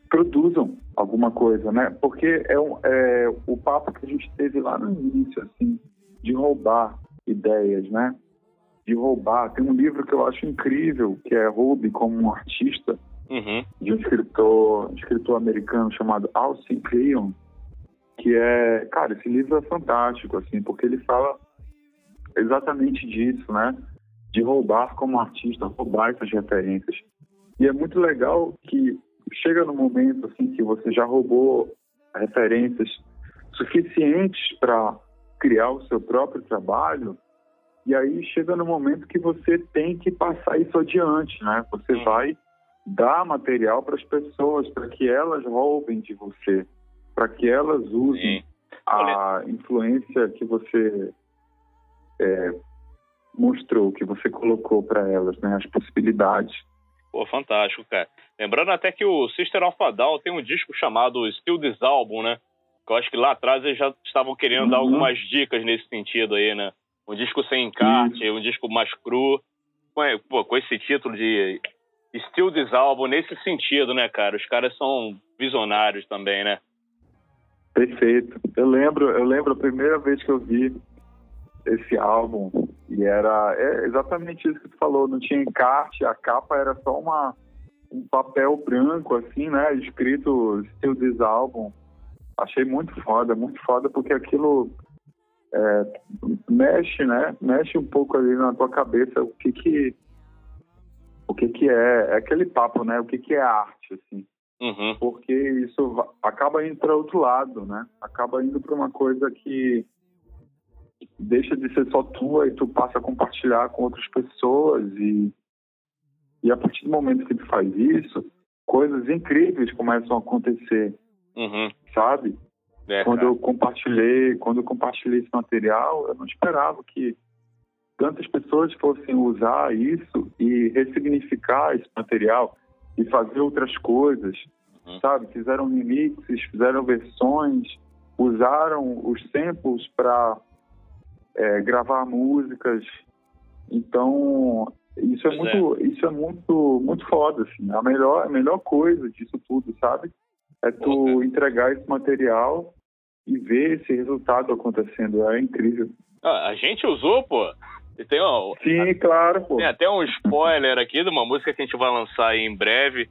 produzam alguma coisa, né? Porque é, um, é o papo que a gente teve lá no início, assim, de roubar ideias, né? De roubar. Tem um livro que eu acho incrível, que é Roube como um artista, Uhum. de um escritor, um escritor americano chamado Alcin Cleon, que é, cara, esse livro é fantástico, assim, porque ele fala exatamente disso, né? De roubar como artista, roubar essas referências. E é muito legal que chega no momento assim que você já roubou referências suficientes para criar o seu próprio trabalho, e aí chega no momento que você tem que passar isso adiante, né? Você vai dar material para as pessoas, para que elas roubem de você, para que elas usem Sim. a influência que você é, mostrou, que você colocou para elas, né? As possibilidades. Pô, fantástico, cara. Lembrando até que o Sister of a Down tem um disco chamado Still This Album, né? Que eu acho que lá atrás eles já estavam querendo dar Uhum. algumas dicas nesse sentido aí, né? Um disco sem encarte, um disco mais cru. Pô, com esse título de Still This Album, nesse sentido, né, cara? Os caras são visionários também, né? Perfeito. Eu lembro, eu lembro a primeira vez que eu vi esse álbum e era é exatamente isso que tu falou. Não tinha encarte, a capa era só uma um papel branco assim, né? Escrito Still This Album. Achei muito foda, muito foda porque aquilo é, mexe, né? Mexe um pouco ali na tua cabeça o que que o que que é, é aquele papo, né? O que que é arte, assim Uhum. porque isso acaba indo para outro lado, né? Acaba indo para uma coisa que deixa de ser só tua e tu passa a compartilhar com outras pessoas e e a partir do momento que tu faz isso, coisas incríveis começam a acontecer, Uhum. sabe? É, quando eu compartilhei, quando eu compartilhei esse material, eu não esperava que tantas pessoas fossem usar isso e ressignificar esse material e fazer outras coisas, Uhum. sabe? Fizeram remixes, fizeram versões, usaram os samples para gravar músicas. Então, isso é Pois muito, isso é muito, muito foda, assim. A melhor, a melhor coisa disso tudo, sabe? É tu cara. entregar esse material e ver esse resultado acontecendo. É incrível. Ah, a gente usou, pô. E tem, ó, Sim, claro, pô. Tem até um spoiler aqui de uma música que a gente vai lançar aí em breve,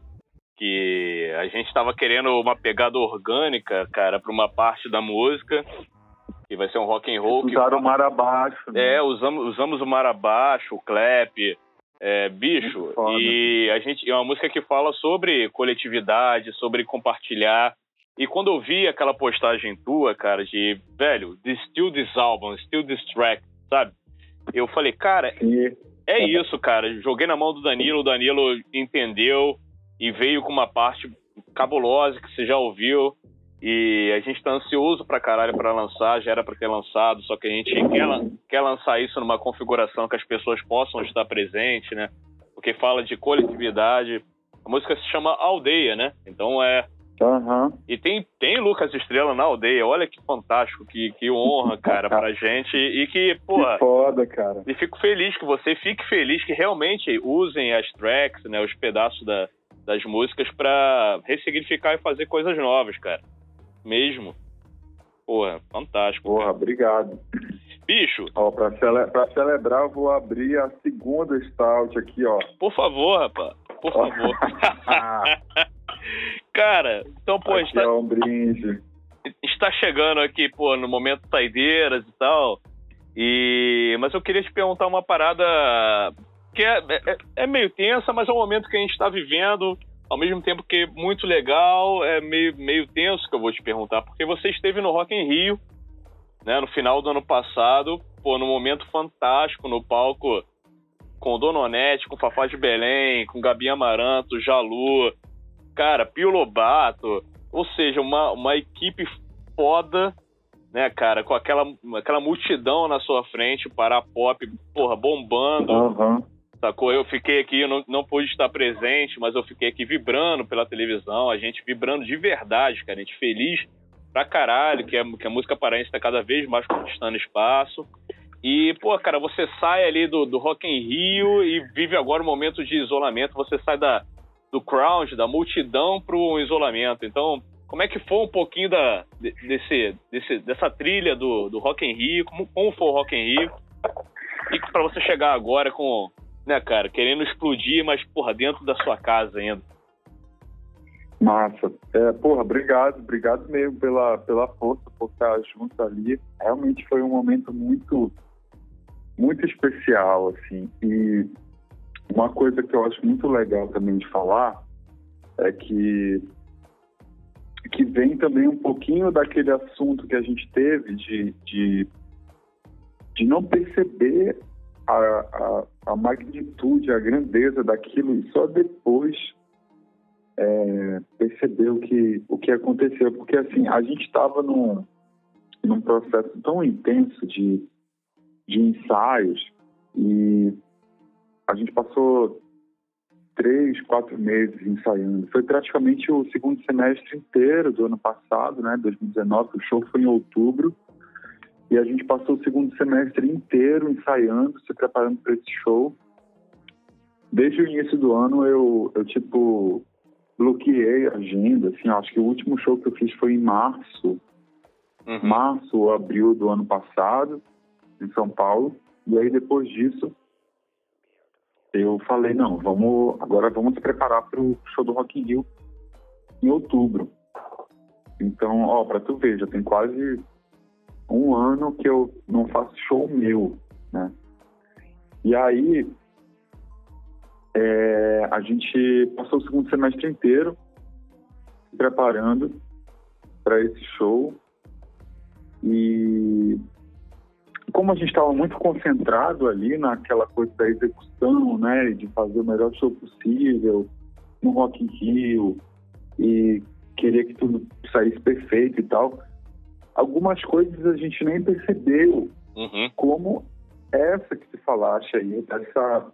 que a gente estava querendo uma pegada orgânica, cara, para uma parte da música, que vai ser um rock and roll. que Usaram o mar abaixo. né? É, usamos, usamos o mar abaixo, o clap, é, bicho, e a gente é uma música que fala sobre coletividade, sobre compartilhar. E quando eu vi aquela postagem tua, cara, de velho, still this album, still this track, sabe? Eu falei, cara, é isso, cara. Joguei na mão do Danilo, o Danilo entendeu e veio com uma parte cabulosa que você já ouviu. E a gente tá ansioso pra caralho pra lançar, já era pra ter lançado, só que a gente quer, quer lançar isso numa configuração que as pessoas possam estar presentes, né? Porque fala de coletividade. A música se chama Aldeia, né? Então é. Aham. E tem, tem Lucas Estrela na aldeia, olha que fantástico, que, que honra, cara, pra gente. E que, porra. Que foda, cara. E fico feliz que você fique feliz que realmente usem as tracks, né, os pedaços da, das músicas pra ressignificar e fazer coisas novas, cara. Mesmo. Porra, fantástico. Porra, cara. obrigado. Bicho, Ó, pra, cele- pra celebrar, eu vou abrir a segunda stout aqui, ó. por favor, rapaz. Por favor. cara, então, pô, aqui está, é um brinde. está chegando aqui, pô, no momento saideiras e tal. E mas eu queria te perguntar uma parada que é, é, é meio tensa, mas é um momento que a gente está vivendo, ao mesmo tempo que é muito legal, é meio, meio tenso que eu vou te perguntar, porque você esteve no Rock in Rio, né, no final do ano passado, pô, num momento fantástico no palco com o Dononete, com o Fafá de Belém, com Gabi Amaranto, Jalu, cara, Pio Lobato, ou seja, uma, uma equipe foda, né, cara, com aquela, aquela multidão na sua frente, para pop, porra, bombando. Aham. Sacou? Eu fiquei aqui, eu não, não pude estar presente, mas eu fiquei aqui vibrando pela televisão, a gente vibrando de verdade, cara. A gente feliz pra caralho que a, que a música paraense tá cada vez mais conquistando espaço. E, pô, cara, você sai ali do, do Rock in Rio e vive agora um momento de isolamento. Você sai da, do crowd, da multidão pro isolamento. Então, como é que foi um pouquinho da, desse, desse, dessa trilha do, do Rock in Rio? Como, como foi o Rock in Rio? E para você chegar agora com né, cara, querendo explodir, mas, porra, dentro da sua casa ainda. Massa. É, porra, obrigado, obrigado mesmo pela, pela força por estar junto ali. Realmente foi um momento muito, muito especial, assim. E uma coisa que eu acho muito legal também de falar é que que vem também um pouquinho daquele assunto que a gente teve de, de, de não perceber a, a, a magnitude, a grandeza daquilo e só depois é, perceber o que, o que aconteceu. Porque, assim, a gente estava num, num processo tão intenso de, de ensaios e a gente passou três, quatro meses ensaiando. Foi praticamente o segundo semestre inteiro do ano passado, né, 2019. O show foi em outubro e a gente passou o segundo semestre inteiro ensaiando, se preparando para esse show. Desde o início do ano eu, eu tipo, bloqueei a agenda. Assim, acho que o último show que eu fiz foi em março. Uhum. Março ou abril do ano passado, em São Paulo. E aí depois disso eu falei, não, vamos agora vamos se preparar para o show do Rock in Rio em outubro. Então, ó, para tu ver, já tem quase um ano que eu não faço show meu, né? E aí é, a gente passou o segundo semestre inteiro se preparando para esse show e como a gente estava muito concentrado ali naquela coisa da execução, né, de fazer o melhor show possível no Rock in Rio e queria que tudo saísse perfeito e tal, algumas coisas a gente nem percebeu, uhum. como essa que se falaste aí, dessa,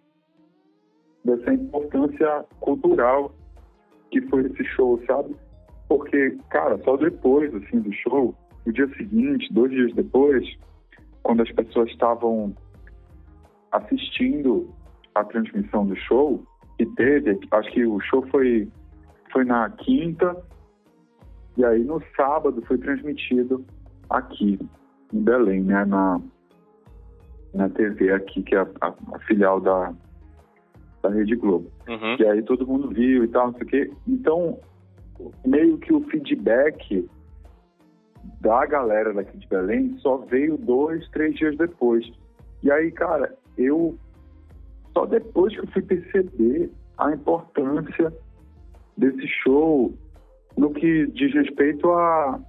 dessa importância cultural que foi esse show, sabe? Porque, cara, só depois, assim, do show, no dia seguinte, dois dias depois, quando as pessoas estavam assistindo a transmissão do show, que teve, acho que o show foi, foi na quinta, e aí no sábado foi transmitido aqui em Belém, né, na, na TV aqui, que é a, a, a filial da, da Rede Globo. Uhum. E aí todo mundo viu e tal, não sei o quê. Então, meio que o feedback da galera daqui de Belém só veio dois, três dias depois. E aí, cara, eu só depois que eu fui perceber a importância desse show no que diz respeito a,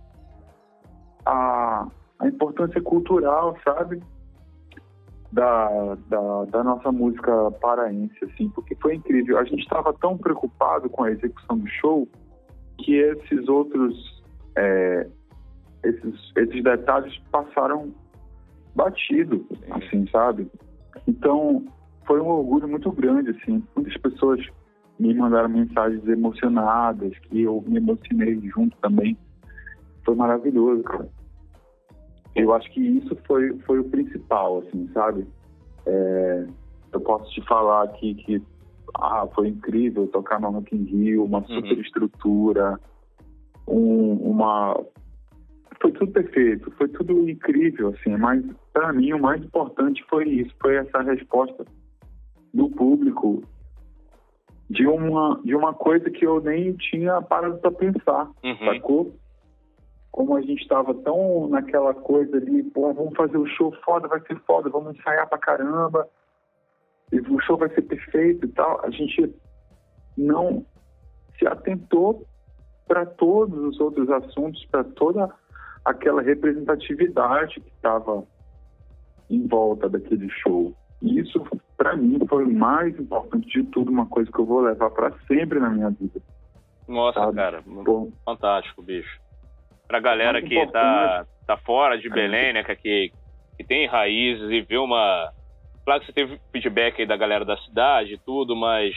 a, a importância cultural, sabe? Da, da, da, nossa música paraense, assim, porque foi incrível. A gente estava tão preocupado com a execução do show que esses outros, é, esses, esses detalhes passaram batido, assim, sabe? Então, foi um orgulho muito grande, assim. Muitas pessoas me mandaram mensagens emocionadas, que eu me emocionei junto também. Foi maravilhoso, cara. Eu acho que isso foi, foi o principal, assim, sabe? É, eu posso te falar aqui que ah, foi incrível tocar no Rock in Rio, uma uhum. super estrutura, um, uma... Foi tudo perfeito, foi tudo incrível, assim, mas para mim o mais importante foi isso, foi essa resposta do público de uma, de uma coisa que eu nem tinha parado para pensar, uhum. sacou? Como a gente estava tão naquela coisa de, pô, vamos fazer o show foda, vai ser foda, vamos ensaiar pra caramba, e o show vai ser perfeito e tal, a gente não se atentou para todos os outros assuntos, para toda aquela representatividade que estava em volta daquele show. E isso para mim foi o mais importante de tudo, uma coisa que eu vou levar para sempre na minha vida. Nossa, sabe? cara, Bom, fantástico, bicho. Pra galera que tá, tá fora de Belém, né, que, que tem raízes e vê uma Claro que você teve feedback aí da galera da cidade e tudo, mas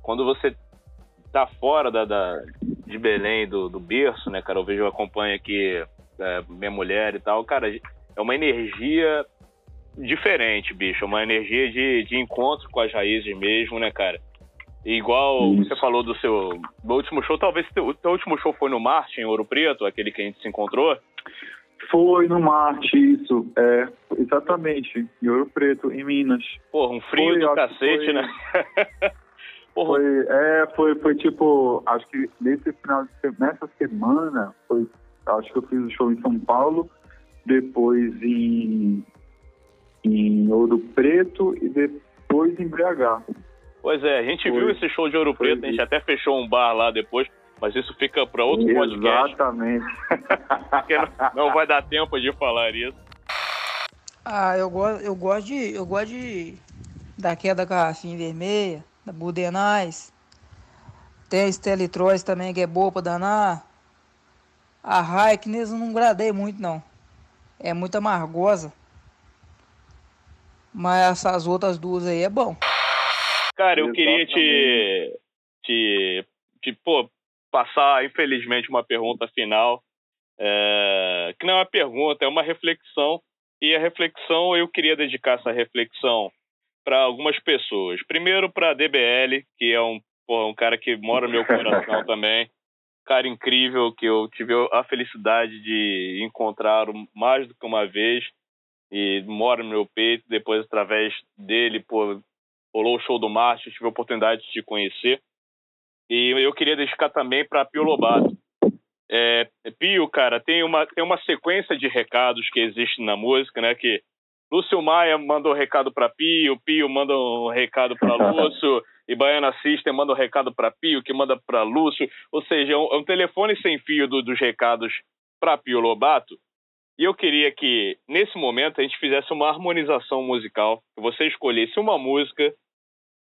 quando você tá fora da, da de Belém, do, do berço, né, cara? Eu vejo, eu acompanho aqui é, minha mulher e tal, cara, é uma energia diferente, bicho. É uma energia de, de encontro com as raízes mesmo, né, cara? E igual Isso. você falou do seu do último show, talvez o teu último show foi no Marte, em Ouro Preto, aquele que a gente se encontrou. Foi no Marte, isso. É, exatamente. Em Ouro Preto, em Minas. Porra, um frio foi, do cacete, foi... né? Foi, é, foi, foi tipo, acho que nesse final de nessa semana, foi, acho que eu fiz o show em São Paulo, depois em, em Ouro Preto e depois em BH. Pois é, a gente foi, viu esse show de Ouro Preto, a gente até fechou um bar lá depois, mas isso fica para outro podcast. Exatamente. Não, não vai dar tempo de falar isso. Ah, eu gosto, eu gosto de, eu gosto de da queda da garrafinha vermelha, da Budenais. Tem a Stelitroz também que é boa para danar. A Raiknes não gradei muito não. É muito amargosa. Mas essas outras duas aí é bom. Cara, eu queria te, te, te pô, passar, infelizmente, uma pergunta final. É, que não é uma pergunta, é uma reflexão. E a reflexão, eu queria dedicar essa reflexão para algumas pessoas. Primeiro para a DBL, que é um, porra, um cara que mora no meu coração também. Cara incrível, que eu tive a felicidade de encontrar mais do que uma vez. E mora no meu peito. Depois, através dele, pô, rolou o show do Márcio, tive a oportunidade de te conhecer. E eu queria dedicar também para Pio Lobato. É, Pio, cara, tem uma, tem uma sequência de recados que existe na música, né? Que Lúcio Maia mandou recado para Pio, Pio manda um recado para Lúcio, e Baiana System manda um recado para Pio, que manda para Lúcio. Ou seja, é um, é um telefone sem fio do, dos recados para Pio Lobato. E eu queria que, nesse momento, a gente fizesse uma harmonização musical, que você escolhesse uma música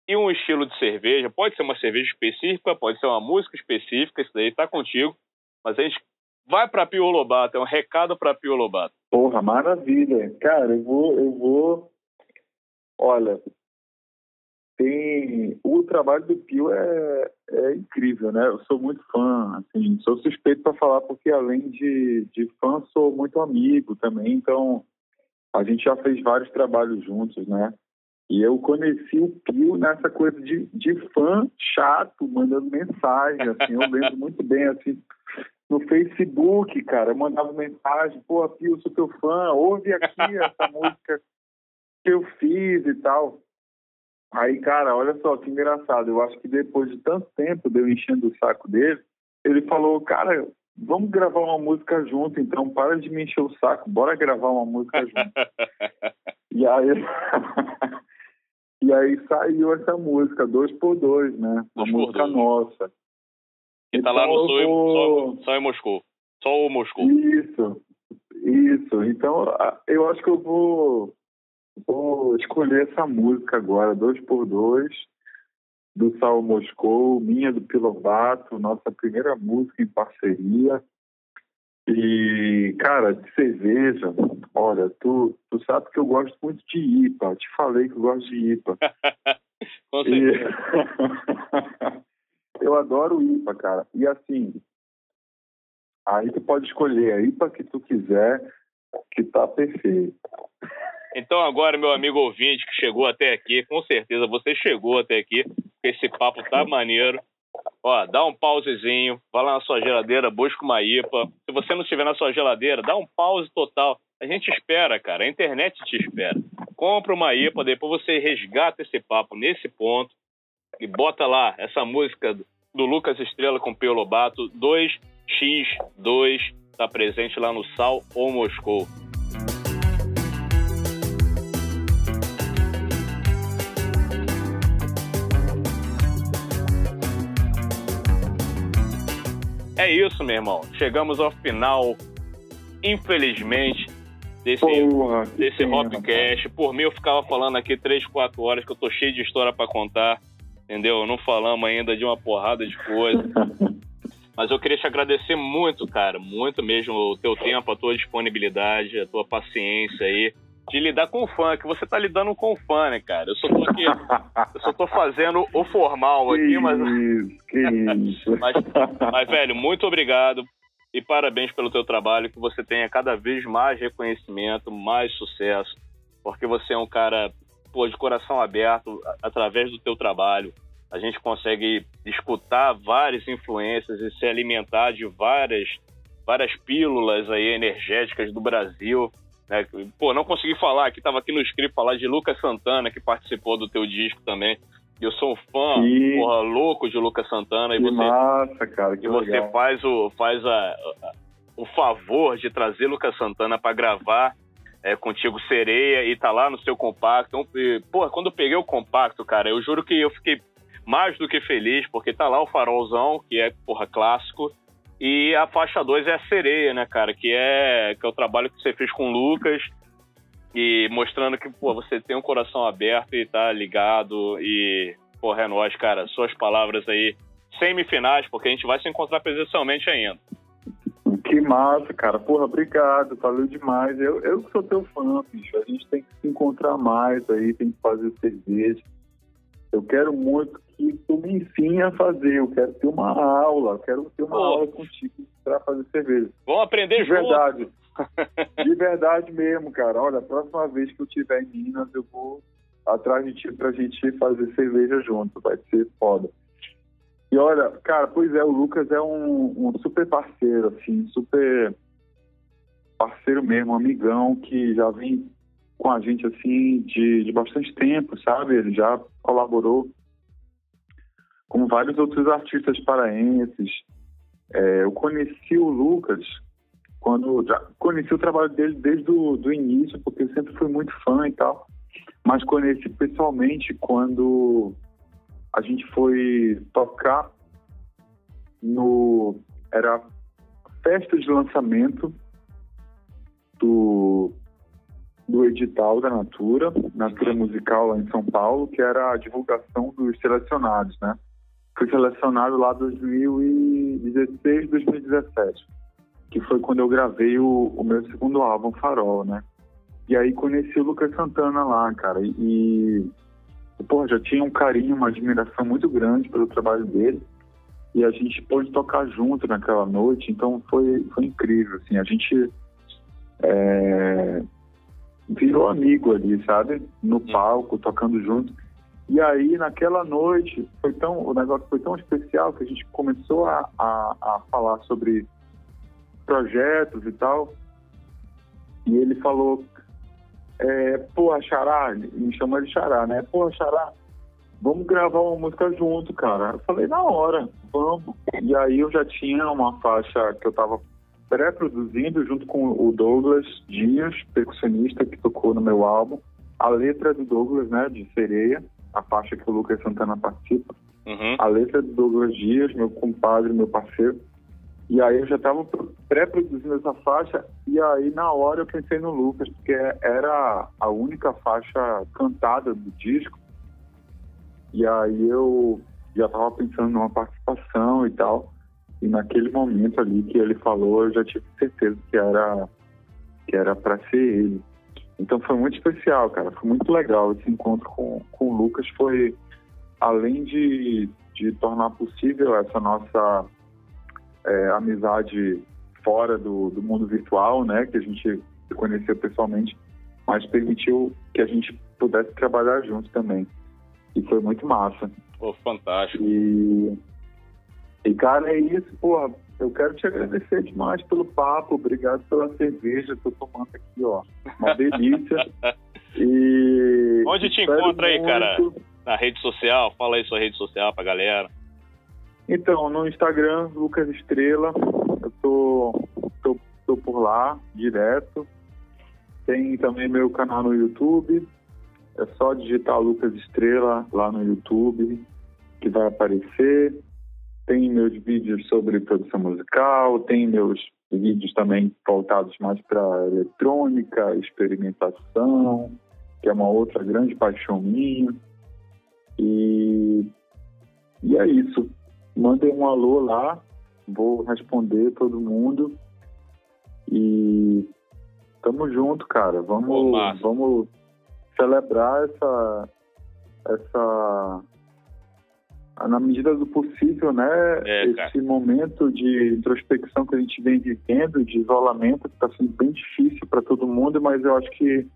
e um estilo de cerveja. Pode ser uma cerveja específica, pode ser uma música específica, isso daí tá contigo. Mas a gente vai para Pio Lobato, é um recado para Pio Lobato. Porra, maravilha. Cara, eu vou, eu vou. Olha, tem o trabalho do Pio é, é incrível, né? Eu sou muito fã, assim, sou suspeito para falar porque além de, de fã sou muito amigo também, então a gente já fez vários trabalhos juntos, né? E eu conheci o Pio nessa coisa de, de fã chato, mandando mensagem, assim, eu lembro muito bem, assim, no Facebook, cara, eu mandava mensagem, pô, Pio, sou teu fã, ouve aqui essa música que eu fiz e tal. Aí, cara, olha só que engraçado, eu acho que depois de tanto tempo de eu enchendo o saco dele, ele falou, cara, vamos gravar uma música junto, então para de me encher o saco, bora gravar uma música junto. e aí E aí saiu essa música, dois por dois, né? Uma música dois. nossa. Que tá lá no então, Sol, vou... Sol em Moscou. Só o Moscou. Isso, isso. Então eu acho que eu vou, vou escolher essa música agora, dois por dois, do Sal Moscou, minha do Pilobato, nossa primeira música em parceria. E, cara, de cerveja, olha, tu, tu sabe que eu gosto muito de IPA. Te falei que eu gosto de IPA. Com certeza. E... eu adoro IPA, cara. E assim, aí tu pode escolher a IPA que tu quiser, que tá perfeito. Então agora, meu amigo ouvinte que chegou até aqui, com certeza você chegou até aqui, esse papo tá maneiro. Ó, dá um pausezinho, vai lá na sua geladeira, busca uma IPA. Se você não estiver na sua geladeira, dá um pause total. A gente espera, cara. A internet te espera. Compra uma IPA, depois você resgata esse papo nesse ponto e bota lá essa música do Lucas Estrela com Pio Lobato, 2x2, tá presente lá no Sal ou Moscou. É isso, meu irmão. Chegamos ao final, infelizmente, desse, Porra, desse Hopcast. Por mim, eu ficava falando aqui 3, 4 horas, que eu tô cheio de história para contar, entendeu? Não falamos ainda de uma porrada de coisa. Mas eu queria te agradecer muito, cara, muito mesmo o teu tempo, a tua disponibilidade, a tua paciência aí. De lidar com o fã, que você tá lidando com o fã, né, cara? Eu só tô aqui, eu só tô fazendo o formal aqui, mas... Que isso. mas, mas, velho, muito obrigado e parabéns pelo teu trabalho, que você tenha cada vez mais reconhecimento, mais sucesso, porque você é um cara, pô, de coração aberto, através do teu trabalho, a gente consegue escutar várias influências e se alimentar de várias várias pílulas aí energéticas do Brasil. Né? Pô, não consegui falar, que estava aqui no script falar de Lucas Santana, que participou do teu disco também. Eu sou um fã, porra, louco de Lucas Santana. E você, massa, cara, que e você legal. faz, o, faz a, a- o favor de trazer Lucas Santana para gravar é, contigo Sereia e tá lá no seu compacto. E, porra, quando eu peguei o compacto, cara, eu juro que eu fiquei mais do que feliz, porque tá lá o farolzão, que é, porra, clássico. E a faixa 2 é a sereia, né, cara? Que é, que é o trabalho que você fez com o Lucas. E mostrando que, pô, você tem um coração aberto e tá ligado. E, porra, é nóis, cara. Suas palavras aí, semifinais, porque a gente vai se encontrar presencialmente ainda. Que massa, cara. Porra, obrigado. Valeu demais. Eu, eu sou teu fã, bicho. A gente tem que se encontrar mais aí, tem que fazer cerveja. Eu quero muito que tu me ensine a fazer. Eu quero ter uma aula. Eu quero ter uma Pô. aula contigo pra fazer cerveja. Vamos aprender De junto. verdade. De verdade mesmo, cara. Olha, a próxima vez que eu estiver em Minas, eu vou atrás de ti pra gente fazer cerveja junto. Vai ser foda. E olha, cara, pois é, o Lucas é um, um super parceiro, assim, super parceiro mesmo, um amigão que já vem com a gente, assim, de, de bastante tempo, sabe? Ele já colaborou com vários outros artistas paraenses. É, eu conheci o Lucas quando já conheci o trabalho dele desde o do início, porque eu sempre fui muito fã e tal, mas conheci pessoalmente quando a gente foi tocar no era a festa de lançamento do do edital da Natura, Natura Musical lá em São Paulo, que era a divulgação dos selecionados, né? Fui selecionado lá em 2016, 2017 que foi quando eu gravei o, o meu segundo álbum, Farol, né? E aí conheci o Lucas Santana lá, cara, e, e pô, já tinha um carinho, uma admiração muito grande pelo trabalho dele, e a gente pôde tocar junto naquela noite, então foi, foi incrível, assim, a gente é, virou amigo ali, sabe? No palco, tocando junto. E aí, naquela noite, foi tão, o negócio foi tão especial que a gente começou a, a, a falar sobre projetos e tal. E ele falou, é, porra, Xará, me chamou de Xará, né? Porra, Xará, vamos gravar uma música junto, cara. Eu falei, na hora, vamos. E aí eu já tinha uma faixa que eu tava pré-produzindo junto com o Douglas Dias, percussionista que tocou no meu álbum. A letra do Douglas, né, de Sereia, a faixa que o Lucas Santana participa. Uhum. A letra do Douglas Dias, meu compadre, meu parceiro. E aí eu já estava pré-produzindo essa faixa e aí na hora eu pensei no Lucas, porque era a única faixa cantada do disco. E aí eu já estava pensando numa participação e tal. E naquele momento ali que ele falou, eu já tive certeza que era que era para ser ele. Então foi muito especial, cara. Foi muito legal esse encontro com, com o Lucas. Foi além de, de tornar possível essa nossa é, amizade fora do, do mundo virtual, né, que a gente se conheceu pessoalmente, mas permitiu que a gente pudesse trabalhar junto também. E foi muito massa. Pô, fantástico. E, e cara, é isso, porra. Eu quero te agradecer demais pelo papo, obrigado pela cerveja, tô tomando aqui, ó. Uma delícia. E Onde te encontra aí, cara? Na rede social, fala aí sua rede social pra galera. Então, no Instagram, Lucas Estrela, eu tô, tô, tô por lá, direto. Tem também meu canal no YouTube. É só digitar Lucas Estrela lá no YouTube, que vai aparecer. Tem meus vídeos sobre produção musical, tem meus vídeos também voltados mais para eletrônica, experimentação, que é uma outra grande paixão minha. E, e é isso. Mandem um alô lá, vou responder todo mundo. E Tamo junto, cara. Vamos, vamos celebrar essa, essa, na medida do possível, né? É, esse momento de introspecção que a gente vem vivendo, de isolamento, que está sendo bem difícil para todo mundo, mas eu acho que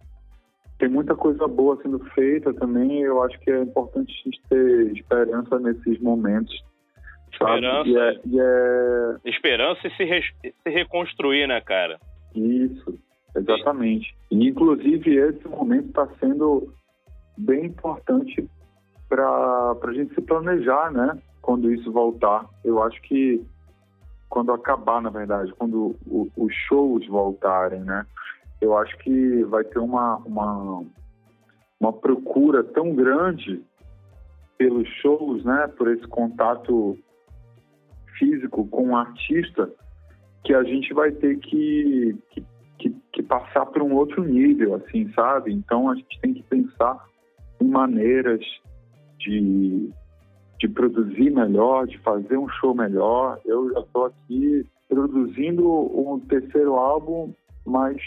tem muita coisa boa sendo feita também. Eu acho que é importante a gente ter esperança nesses momentos. Sabe? Esperança. E é, e é Esperança e se, re- se reconstruir, né, cara? Isso, exatamente. E, inclusive, esse momento está sendo bem importante para a gente se planejar, né? Quando isso voltar. Eu acho que quando acabar, na verdade, quando o- os shows voltarem, né? Eu acho que vai ter uma, uma, uma procura tão grande pelos shows, né? Por esse contato físico com o artista, que a gente vai ter que, que, que, que passar para um outro nível, assim, sabe? Então a gente tem que pensar em maneiras de, de produzir melhor, de fazer um show melhor. Eu já estou aqui produzindo um terceiro álbum, mas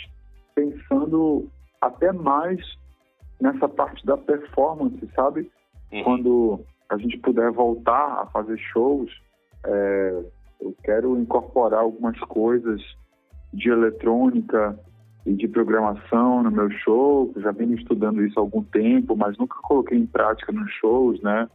pensando até mais nessa parte da performance, sabe? Uhum. Quando a gente puder voltar a fazer shows, é, eu quero incorporar algumas coisas de eletrônica de programação no meu show. Já venho estudando isso há algum tempo, mas nunca coloquei em prática nos shows, né?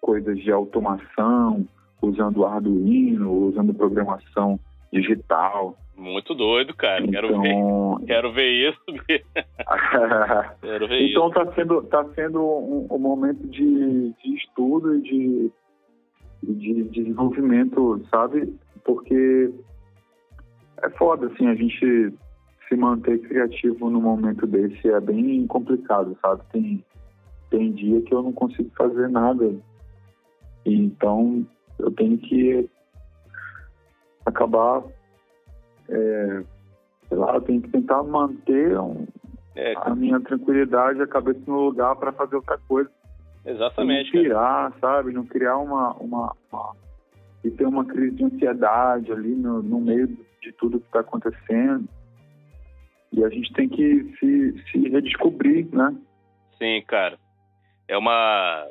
Coisas de automação, usando Arduino, usando programação digital. Muito doido, cara. Quero ver. Então, Quero ver isso. Quero ver então está sendo tá sendo um, um momento de, de estudo e de, e de desenvolvimento, sabe? Porque é foda assim a gente se manter criativo num momento desse é bem complicado, sabe? Tem tem dia que eu não consigo fazer nada. Então eu tenho que acabar é, sei lá, eu tenho que tentar manter um, É, a minha tranquilidade, a cabeça no lugar para fazer outra coisa. exatamente, não cara. pirar, sabe? Não criar uma, uma, uma- e ter uma crise de ansiedade ali no, no meio de tudo que está acontecendo. E a gente tem que se, se redescobrir, né? Sim, cara. É uma.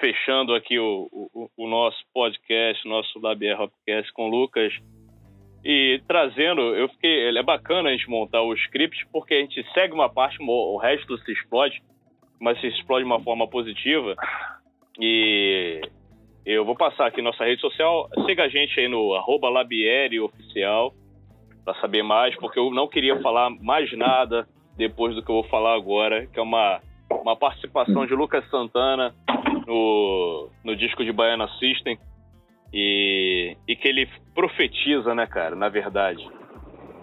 Fechando aqui o, o, o nosso podcast, nosso Labier Hopcast com o Lucas. E trazendo, eu fiquei. É bacana a gente montar o script, porque a gente segue uma parte, o resto se explode, mas se explode de uma forma positiva. E eu vou passar aqui nossa rede social. Siga a gente aí no arroba Labieri Oficial para saber mais, porque eu não queria falar mais nada depois do que eu vou falar agora, que é uma, uma participação de Lucas Santana no, no disco de Baiana System e, e que ele profetiza, né, cara, na verdade,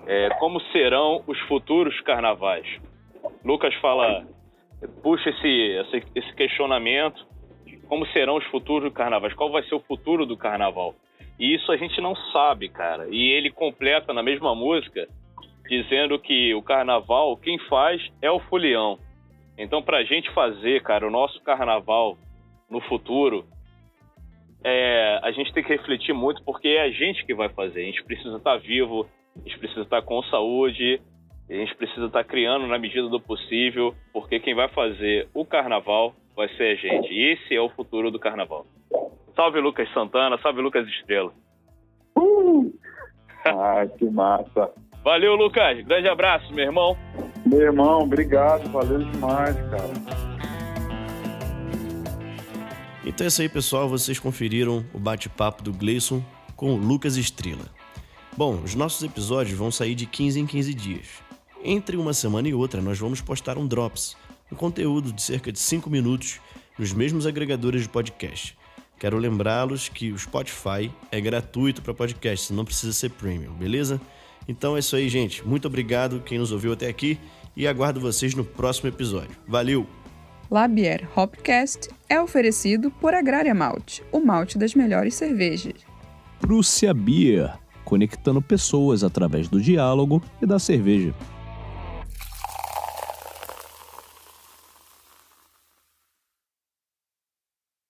é, como serão os futuros carnavais. Lucas fala, puxa esse, esse, esse questionamento, como serão os futuros carnavais, qual vai ser o futuro do carnaval. E isso a gente não sabe, cara. E ele completa na mesma música dizendo que o carnaval, quem faz é o folião. Então, pra gente fazer, cara, o nosso carnaval no futuro, é, a gente tem que refletir muito porque é a gente que vai fazer. A gente precisa estar vivo, a gente precisa estar com saúde, a gente precisa estar criando na medida do possível, porque quem vai fazer o carnaval vai ser a gente. E esse é o futuro do carnaval. Salve Lucas Santana, salve Lucas Estrela. Uh! Ai, que massa. Valeu, Lucas. Grande abraço, meu irmão. Meu irmão, obrigado. Valeu demais, cara. Então é isso aí, pessoal. Vocês conferiram o bate-papo do Gleison com o Lucas Estrela. Bom, os nossos episódios vão sair de 15 em 15 dias. Entre uma semana e outra, nós vamos postar um Drops, um conteúdo de cerca de 5 minutos nos mesmos agregadores de podcast. Quero lembrá-los que o Spotify é gratuito para podcast, não precisa ser premium, beleza? Então é isso aí, gente. Muito obrigado quem nos ouviu até aqui e aguardo vocês no próximo episódio. Valeu! Labier Hopcast é oferecido por Agrária Malte, o malte das melhores cervejas. Prússia Beer, conectando pessoas através do diálogo e da cerveja.